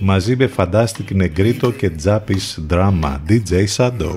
μαζί με Fantastic Negrito και Japanese Drama DJ Shadow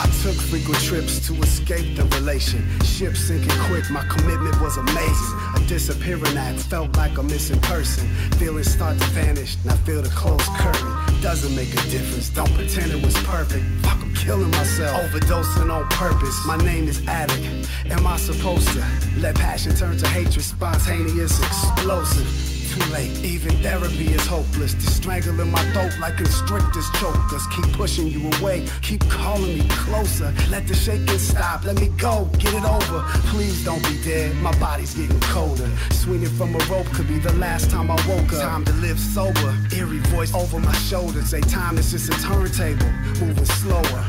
I took frequent trips to escape the relation. Ship sinking quick, my commitment was amazing. A disappearing act felt like a missing person. Feelings start to vanish, now feel the closed curtain. Doesn't make a difference, don't pretend it was perfect. Fuck, I'm killing myself, overdosing on purpose. My name is Addict. Am I supposed to let passion turn to hatred? Spontaneous, explosive too late. Even therapy is hopeless. Just strangling my throat like constrictors choke us. Keep pushing you away. Keep calling me closer. Let the shaking stop. Let me go. Get it over. Please don't be dead. My body's getting colder. Swinging from a rope could be the last time I woke up. Time to live sober. Eerie voice over my shoulder. Say time is just a turntable. Moving slower.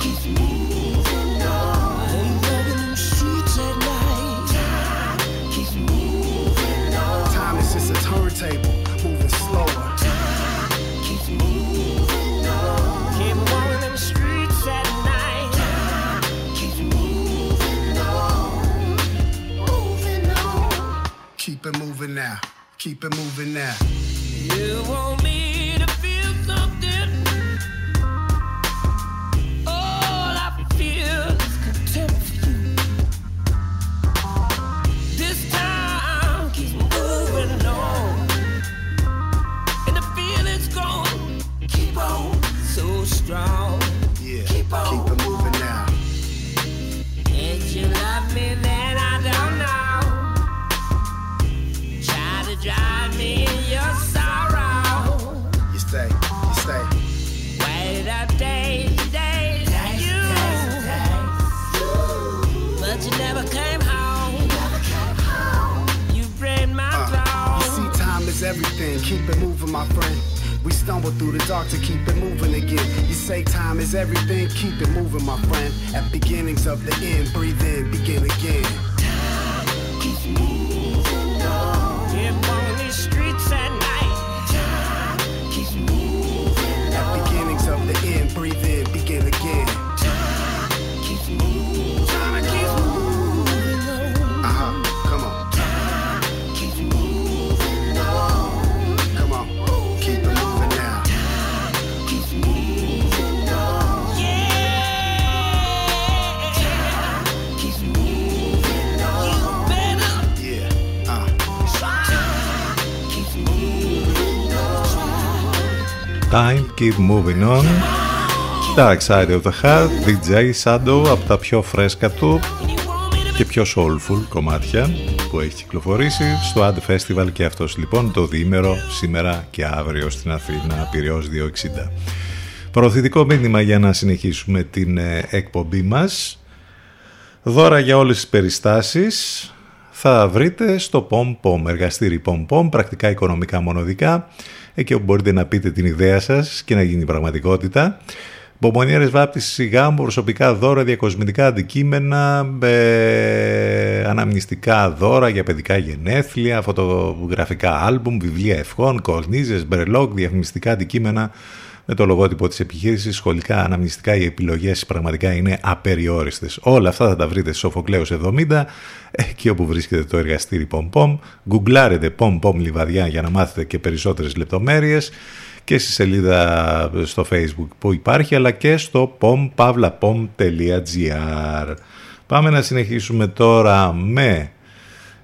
Keeps moving moving now. Keep Moving On. Dark Side of the Heart DJ Shadow από τα πιο φρέσκα του και πιο soulful κομμάτια που έχει κυκλοφορήσει στο Ad Festival. Και αυτός λοιπόν το διήμερο σήμερα και αύριο στην Αθήνα Πυραιός 260 Προωθητικό μήνυμα για να συνεχίσουμε την ε, εκπομπή μας. Δώρα για όλες τις περιστάσεις. Θα βρείτε στο POM εργαστήρι POM πρακτικά οικονομικά μονοδικά, εκεί όπου μπορείτε να πείτε την ιδέα σας και να γίνει πραγματικότητα. Μπομπονιέρε βάπτιση γάμου, προσωπικά δώρα, διακοσμητικά αντικείμενα, ε, αναμνηστικά δώρα για παιδικά γενέθλια, φωτογραφικά άλμπουμ, βιβλία ευχών, κορνίζες, μπρελόκ, διαφημιστικά αντικείμενα με το λογότυπο της επιχείρησης, σχολικά, αναμνηστικά, οι επιλογές πραγματικά είναι απεριόριστες. Όλα αυτά θα τα βρείτε στο Σοφοκλέος 70, εκεί όπου βρίσκεται το εργαστήρι POM Γκουγκλάρετε POM POM Λιβαδιά για να μάθετε και περισσότερες λεπτομέρειες και στη σελίδα στο facebook που υπάρχει αλλά και στο pompavlapom.gr Πάμε να συνεχίσουμε τώρα με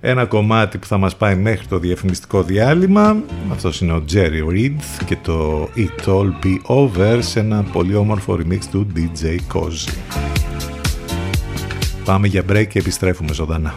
ένα κομμάτι που θα μας πάει μέχρι το διαφημιστικό διάλειμμα. Αυτός είναι ο Jerry Reed και το It All Be Over σε ένα πολύ όμορφο remix του DJ Cozy. Πάμε για break και επιστρέφουμε ζωντανά.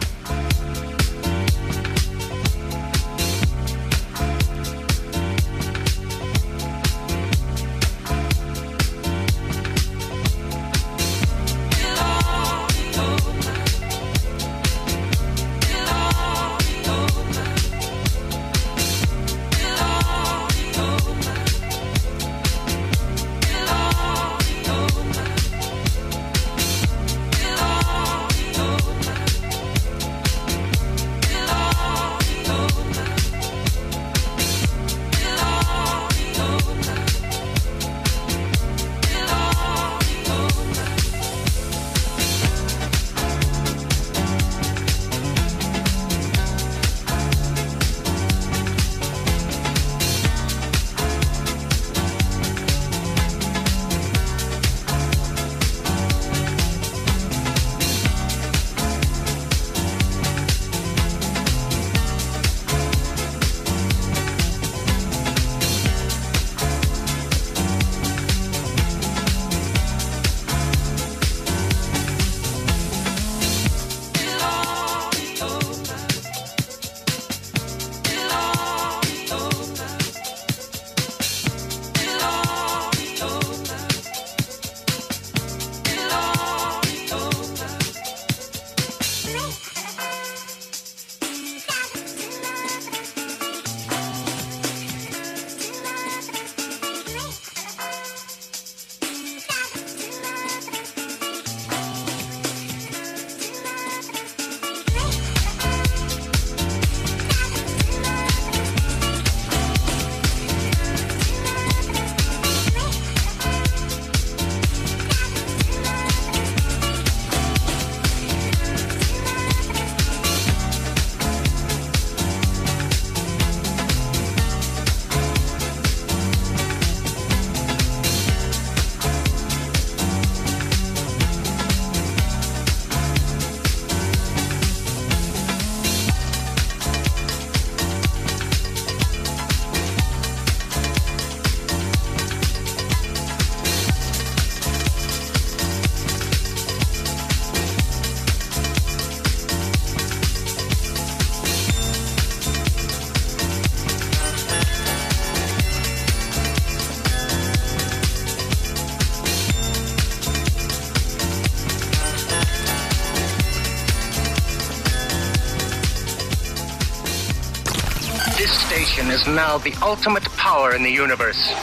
Is now the ultimate power in the universe.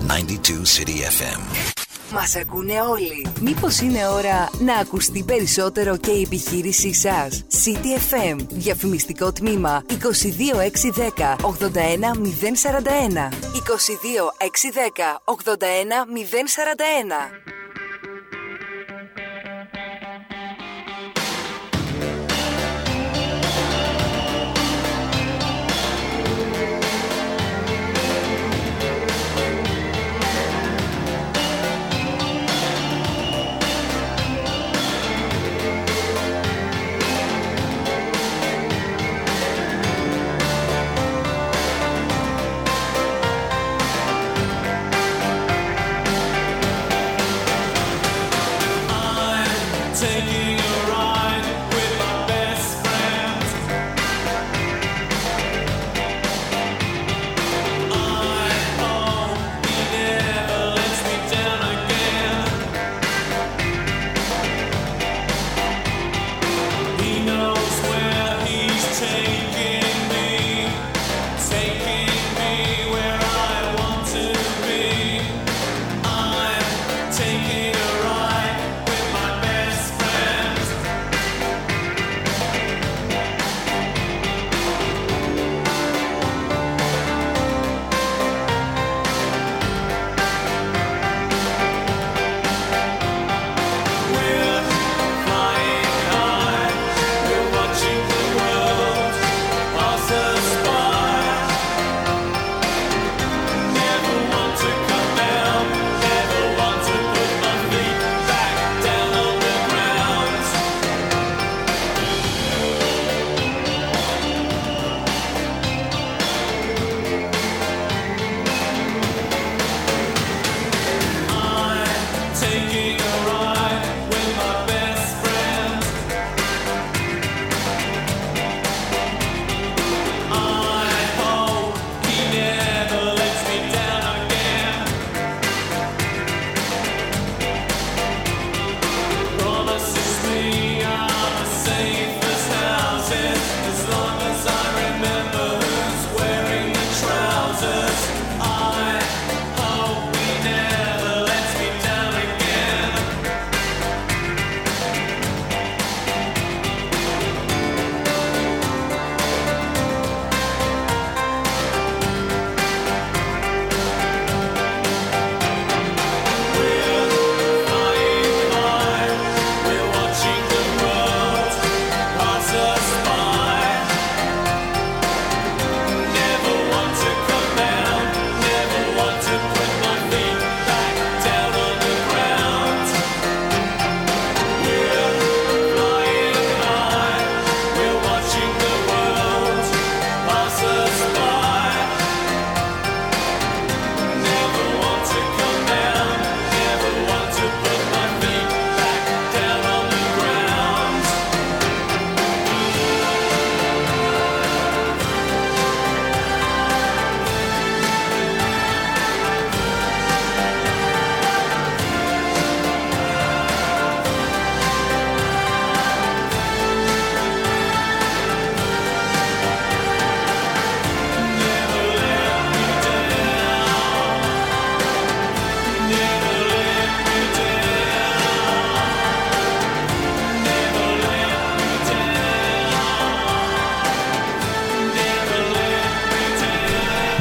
92 City FM. Μας ακούνε όλοι. Μήπως είναι ώρα να ακουστεί περισσότερο και η επιχείρησή σας; City FM. Διαφημιστικό τμήμα 22610 81041. 22610 81041.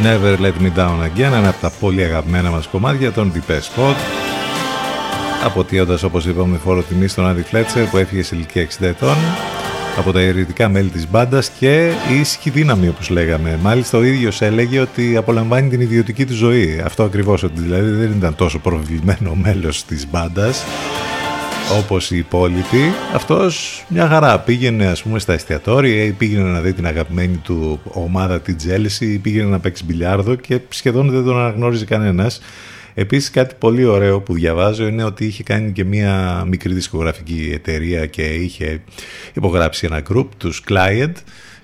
Never Let Me Down Again, ένα από τα πολύ αγαπημένα μας κομμάτια των Depeche Mode. Αποτίοντας όπως είπαμε φόρο τιμή στον Άντι Φλέτσερ που έφυγε σε ηλικία 60 ετών από τα ιδρυτικά μέλη της μπάντας και η ήσυχη δύναμη όπως λέγαμε. Μάλιστα ο ίδιος έλεγε ότι απολαμβάνει την ιδιωτική του ζωή. Αυτό ακριβώς ότι δηλαδή δεν ήταν τόσο προβεβλημένο μέλος της μπάντας όπως οι υπόλοιποι. Αυτός μια χαρά πήγαινε ας πούμε στα εστιατόρια ή πήγαινε να δει την αγαπημένη του ομάδα τη Τσέλσι ή πήγαινε να παίξει μπιλιάρδο και σχεδόν δεν τον αναγνώριζε κανένας. Επίσης κάτι πολύ ωραίο που διαβάζω είναι ότι είχε κάνει και μια μικρή δισκογραφική εταιρεία και είχε υπογράψει ένα group, τους Client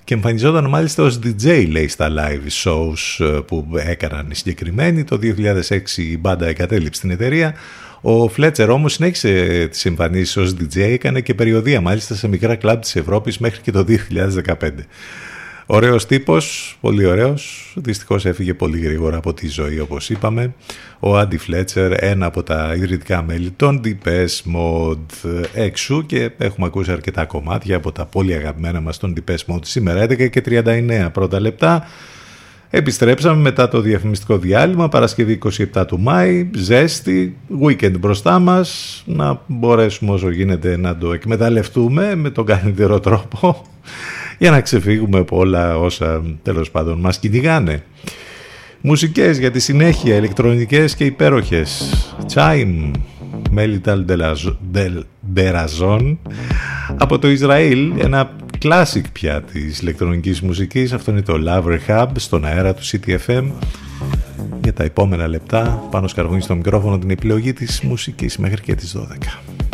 και εμφανιζόταν μάλιστα ως DJ λέει στα live shows ε, που έκαναν οι συγκεκριμένοι. Το 2006 η μπάντα εγκατέλειψε την εταιρεία. Ο Φλέτσερ όμως συνέχισε τις εμφανίσεις ως DJ, έκανε και περιοδία μάλιστα σε μικρά κλαμπ της Ευρώπης μέχρι και το 2015. Ωραίος τύπος, πολύ ωραίος, δυστυχώς έφυγε πολύ γρήγορα από τη ζωή όπως είπαμε. Ο Άντι Φλέτσερ, ένα από τα ιδρυτικά μέλη των Deepest Mode έξω και έχουμε ακούσει αρκετά κομμάτια από τα πολύ αγαπημένα μας των Deepest Mode σήμερα 11 και 39 πρώτα λεπτά. Επιστρέψαμε μετά το διαφημιστικό διάλειμμα, Παρασκευή 27 του Μάη, ζέστη, weekend μπροστά μας, να μπορέσουμε όσο γίνεται να το εκμεταλλευτούμε με τον καλύτερο τρόπο για να ξεφύγουμε από όλα όσα τέλος πάντων μας κυνηγάνε. Μουσικές για τη συνέχεια, ηλεκτρονικές και υπέροχες. Chime, Melital del Berazon από το Ισραήλ, ένα classic πια της ηλεκτρονικής μουσικής. Αυτό είναι το Love Rehab στον αέρα του CTFM. Για τα επόμενα λεπτά πάνω σκαργούνι στο μικρόφωνο την επιλογή της μουσικής μέχρι και τις 12.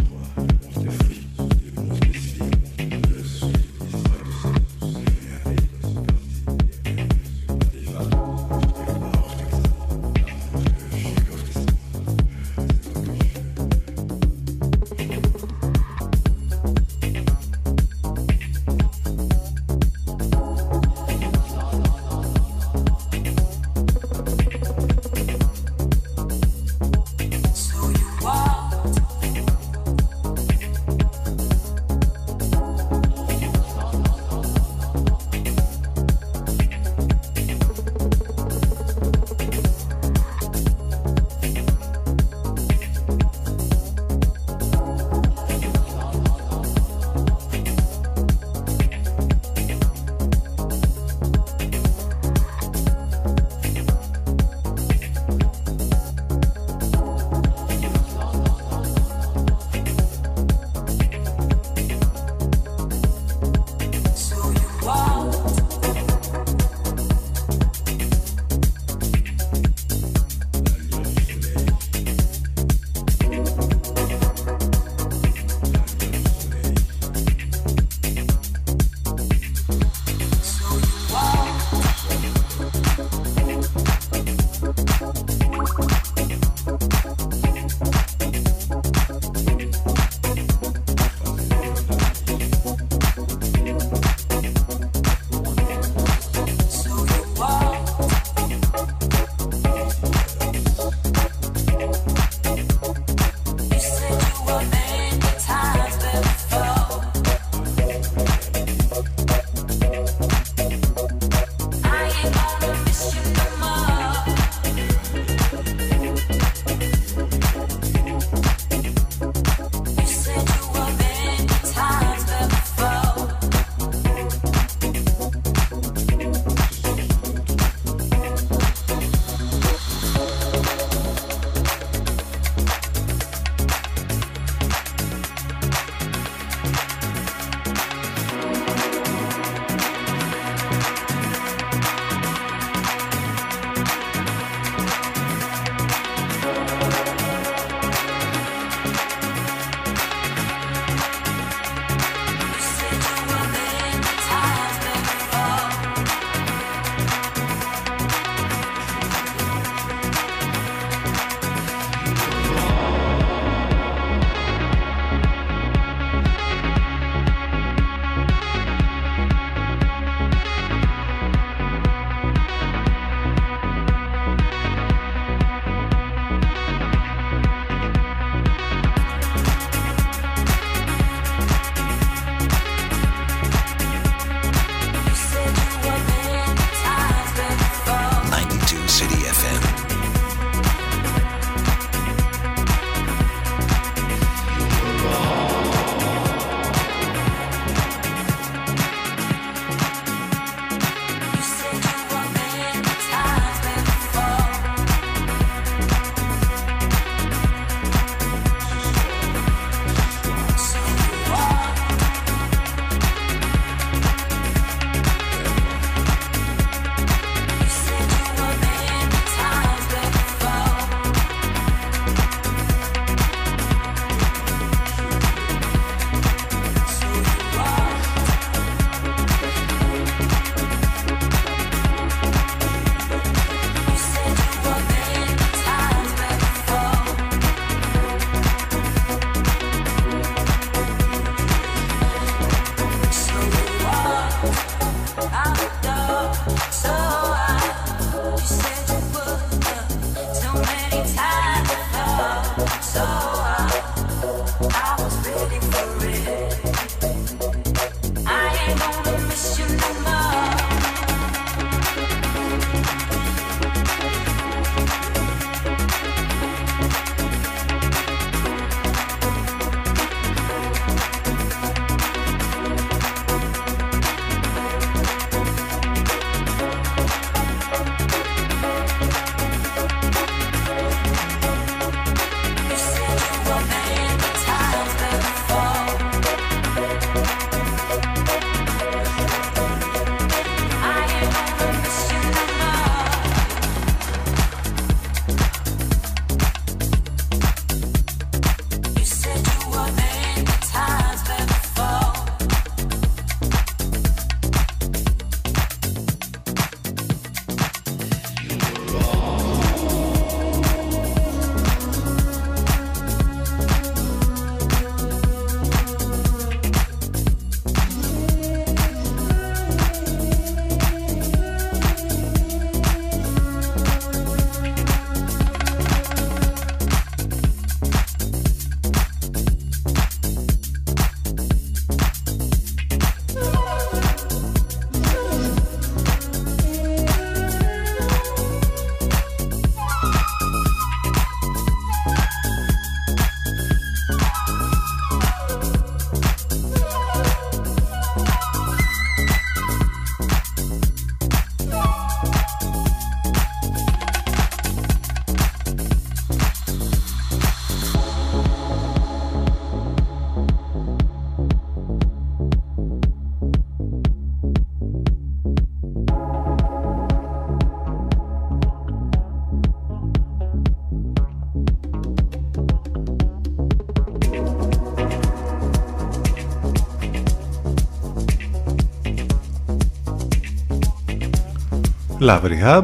Love Rehab.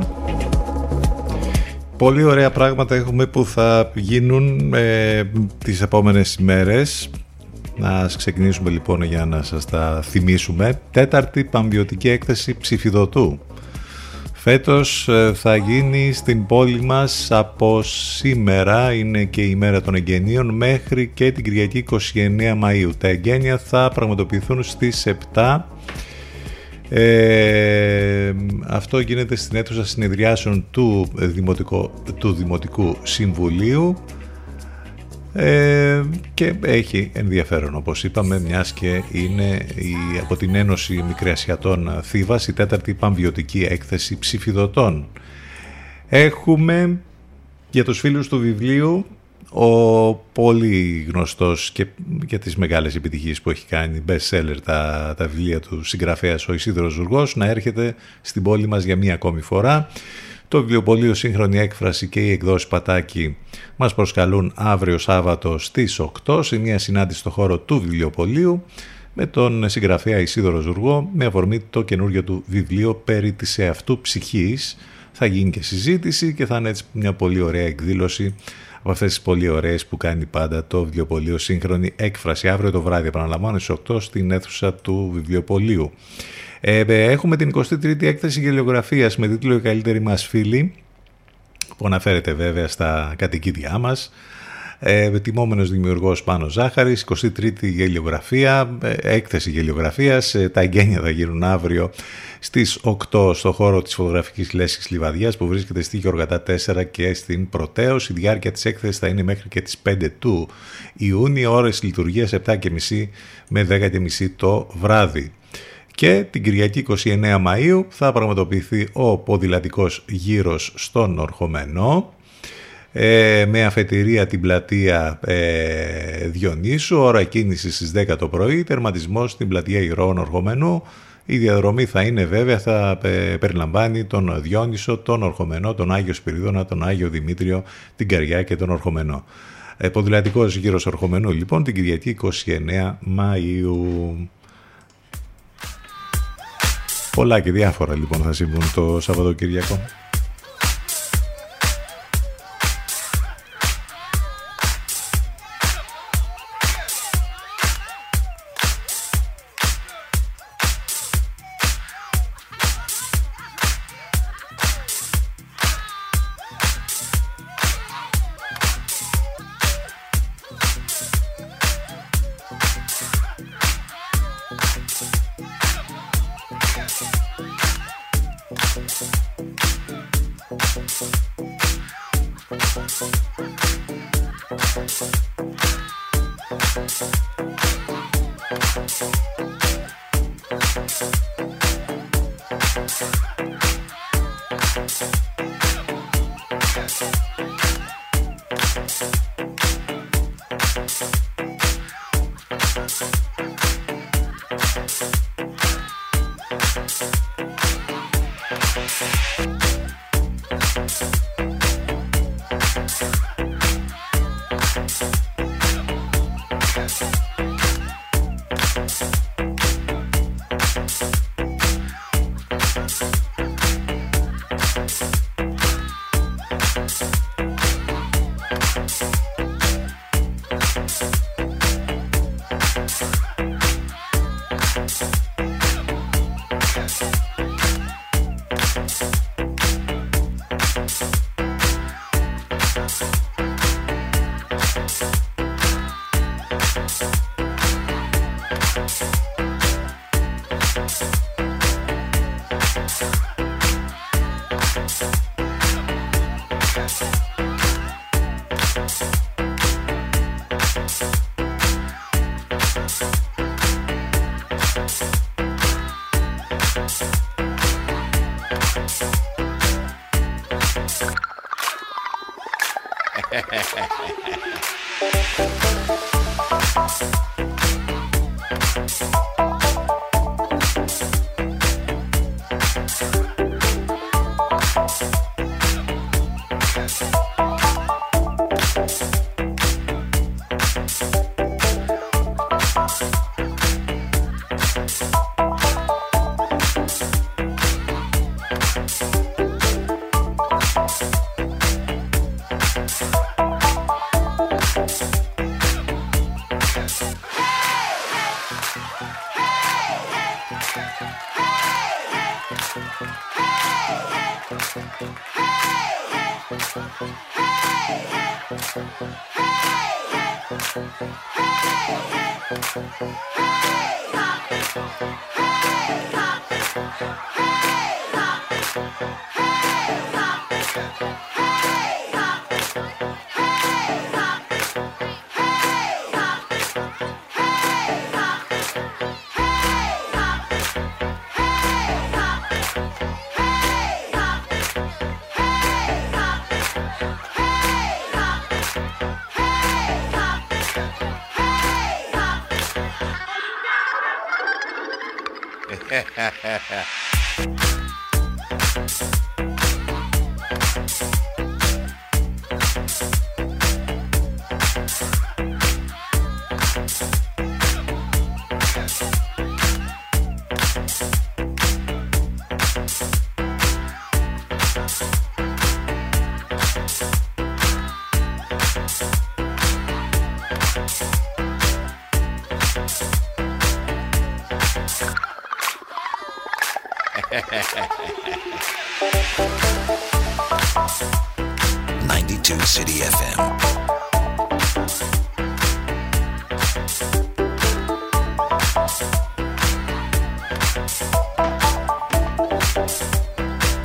Πολύ ωραία πράγματα έχουμε που θα γίνουν ε, τις επόμενες ημέρες. Να ξεκινήσουμε λοιπόν για να σας τα θυμίσουμε. Τέταρτη παμβιωτική έκθεση ψηφιδωτού. Φέτος ε, θα γίνει στην πόλη μας από σήμερα, είναι και η μέρα των εγγενείων, μέχρι και την Κυριακή 29 Μαΐου. Τα εγγένεια θα πραγματοποιηθούν στις 7 ε, αυτό γίνεται στην αίθουσα συνεδριάσεων του, Δημοτικού, του Δημοτικού Συμβουλίου ε, και έχει ενδιαφέρον όπως είπαμε μιας και είναι η, από την Ένωση Μικρασιατών Θήβας η τέταρτη παμβιωτική έκθεση ψηφιδωτών. Έχουμε για τους φίλους του βιβλίου ο πολύ γνωστός και για τις μεγάλες επιτυχίες που έχει κάνει best seller τα, τα βιβλία του συγγραφέας ο Ισίδωρος Ζουργός να έρχεται στην πόλη μας για μία ακόμη φορά. Το βιβλιοπωλείο Σύγχρονη Έκφραση και η εκδόση Πατάκη μας προσκαλούν αύριο Σάββατο στις 8 σε μια συνάντηση στο χώρο του βιβλιοπωλείου με τον συγγραφέα Ισίδωρο Ζουργό με αφορμή το καινούργιο του βιβλίο περί της εαυτού ψυχής. Θα γίνει και συζήτηση και θα είναι έτσι μια πολύ ωραία εκδήλωση από αυτές τις πολύ ωραίες που κάνει πάντα το βιβλιοπωλείο σύγχρονη έκφραση. Αύριο το βράδυ επαναλαμβάνω στις 8 στην αίθουσα του βιβλιοπωλείου. Ε, έχουμε την 23η έκθεση γελιογραφίας με τίτλο «Οι καλύτεροι μας φίλοι» που αναφέρεται βέβαια στα κατοικίδια μας ε, τιμόμενος δημιουργός Πάνος Ζάχαρης, 23η γελιογραφία, ε, έκθεση γελιογραφίας, ε, τα εγγένεια θα γίνουν αύριο στις 8 στο χώρο της φωτογραφικής λέσχης Λιβαδιάς που βρίσκεται στη Γεωργατά 4 και στην Πρωτέως. Η διάρκεια της έκθεσης θα είναι μέχρι και τις 5 του Ιούνιου, ώρες λειτουργίας 7.30 με 10.30 το βράδυ. Και την Κυριακή 29 Μαΐου θα πραγματοποιηθεί ο ποδηλατικός γύρος στον Ορχομενό ε, με αφετηρία την πλατεία ε, Διονύσου, ώρα κίνηση στις 10 το πρωί, τερματισμός στην πλατεία Ηρώων Ορχομενού. Η διαδρομή θα είναι βέβαια, θα ε, περιλαμβάνει τον Διόνυσο, τον Ορχομενό, τον Άγιο Σπυρίδωνα, τον Άγιο Δημήτριο, την Καριά και τον Ορχομενό. Ε, ποδηλατικός γύρος Ορχομενού λοιπόν την Κυριακή 29 Μαΐου. Πολλά και διάφορα λοιπόν θα συμβούν το Σαββατοκυριακό.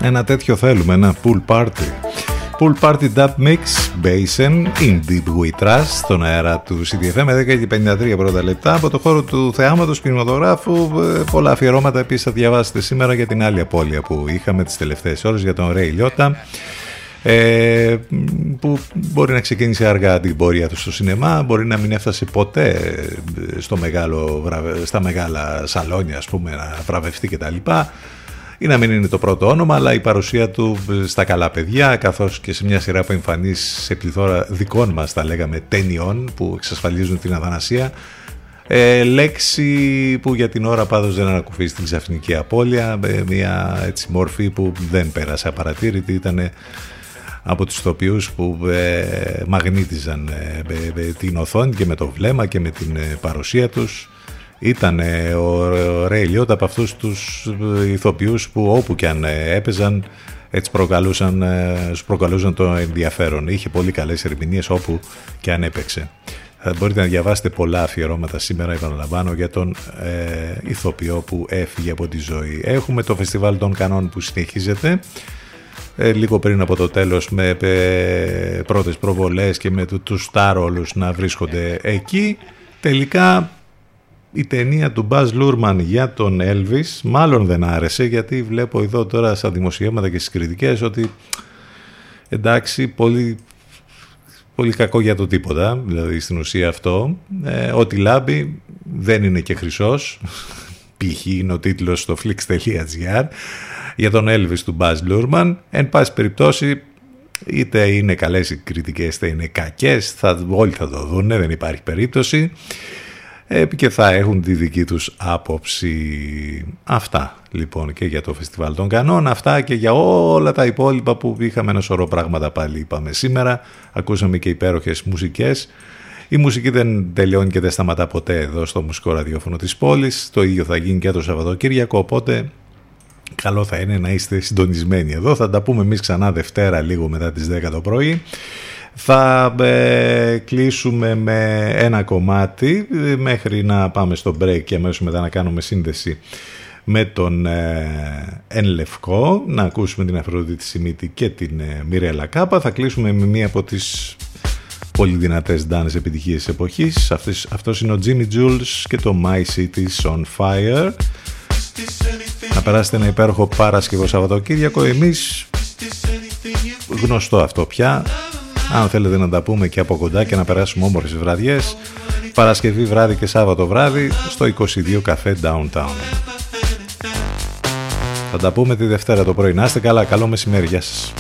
Ένα τέτοιο θέλουμε, ένα pool party. Pool Party Dub Mix Basin in Deep We Trust στον αέρα του CDFM με 10 και 53 πρώτα λεπτά από το χώρο του θεάματος κινηματογράφου ε, πολλά αφιερώματα επίσης θα διαβάσετε σήμερα για την άλλη απώλεια που είχαμε τις τελευταίες ώρες για τον Ρέι Λιώτα ε, που μπορεί να ξεκίνησε αργά την πορεία του στο σινεμά μπορεί να μην έφτασε ποτέ ε, στο μεγάλο, βραβε- στα μεγάλα σαλόνια ας πούμε να βραβευτεί κτλ ή να μην είναι το πρώτο όνομα, αλλά η παρουσία του στα καλά παιδιά, καθώς και σε μια σειρά από εμφανίσεις σε πληθώρα δικών μας, τα λέγαμε, ταινιών που εξασφαλίζουν την αθανασία. Ε, λέξη που για την ώρα πάντως δεν ανακουφίζει στην ξαφνική απώλεια, ε, μια έτσι, μόρφη που δεν πέρασε απαρατήρητη, ήταν από τους ηθοποιούς που ε, μαγνήτιζαν ε, ε, ε, την οθόνη και με το βλέμμα και με την ε, παρουσία τους ήταν ε, ο Ρέι Λιώτα από αυτούς τους ε, ηθοποιούς που όπου και αν ε, έπαιζαν έτσι προκαλούσαν, ε, σου προκαλούσαν το ενδιαφέρον. Είχε πολύ καλές ερμηνείες όπου και αν έπαιξε. Θα μπορείτε να διαβάσετε πολλά αφιερώματα σήμερα, επαναλαμβάνω, για τον ε, ηθοποιό που έφυγε από τη ζωή. Έχουμε το Φεστιβάλ των Κανών που συνεχίζεται ε, λίγο πριν από το τέλος με ε, πρώτες προβολές και με του- τους στάρολους να βρίσκονται εκεί. Τελικά η ταινία του Baz Luhrmann για τον Elvis μάλλον δεν άρεσε γιατί βλέπω εδώ τώρα στα δημοσιεύματα και στις κριτικές ότι εντάξει πολύ, πολύ κακό για το τίποτα δηλαδή στην ουσία αυτό. Ε, ότι λάμπει δεν είναι και χρυσός. <laughs> Π.χ. είναι ο τίτλος στο flix.gr για τον Elvis του Baz Luhrmann εν πάση περιπτώσει είτε είναι καλές οι κριτικές είτε είναι κακές θα, όλοι θα το δουν δεν υπάρχει περίπτωση. ε, και θα έχουν τη δική τους άποψη. Αυτά λοιπόν και για το Φεστιβάλ των Κανών, αυτά και για όλα τα υπόλοιπα που είχαμε ένα σωρό πράγματα πάλι είπαμε σήμερα. Ακούσαμε και υπέροχες μουσικές. Η μουσική δεν τελειώνει και δεν σταματά ποτέ εδώ στο μουσικό ραδιόφωνο της πόλης. Το ίδιο θα γίνει και το Σαββατοκύριακο, οπότε καλό θα είναι να είστε συντονισμένοι εδώ. Θα τα πούμε εμείς ξανά Δευτέρα λίγο μετά τις 10 το πρωί. Θα ε, κλείσουμε με ένα κομμάτι ε, μέχρι να πάμε στο break και αμέσως μετά να κάνουμε σύνδεση με τον ε, Εν Λευκό, να ακούσουμε την Αφροδίτη Σιμίτη και την ε, Μιρέλα Κάπα. Θα κλείσουμε με μία από τις πολύ δυνατές ντάνες επιτυχίες της εποχής. Αυτός, αυτός είναι ο Jimmy Jules και το My City's on Fire. Να περάσετε ένα υπέροχο Παρασκευό Σαββατοκύριακο. Εμείς γνωστό αυτό πια. Αν θέλετε να τα πούμε και από κοντά και να περάσουμε όμορφες βραδιές, Παρασκευή βράδυ και Σάββατο βράδυ στο 22 καφέ Downtown. Θα τα πούμε τη Δευτέρα το πρωί. Να είστε καλά. Καλό μεσημέρι. Γεια σας.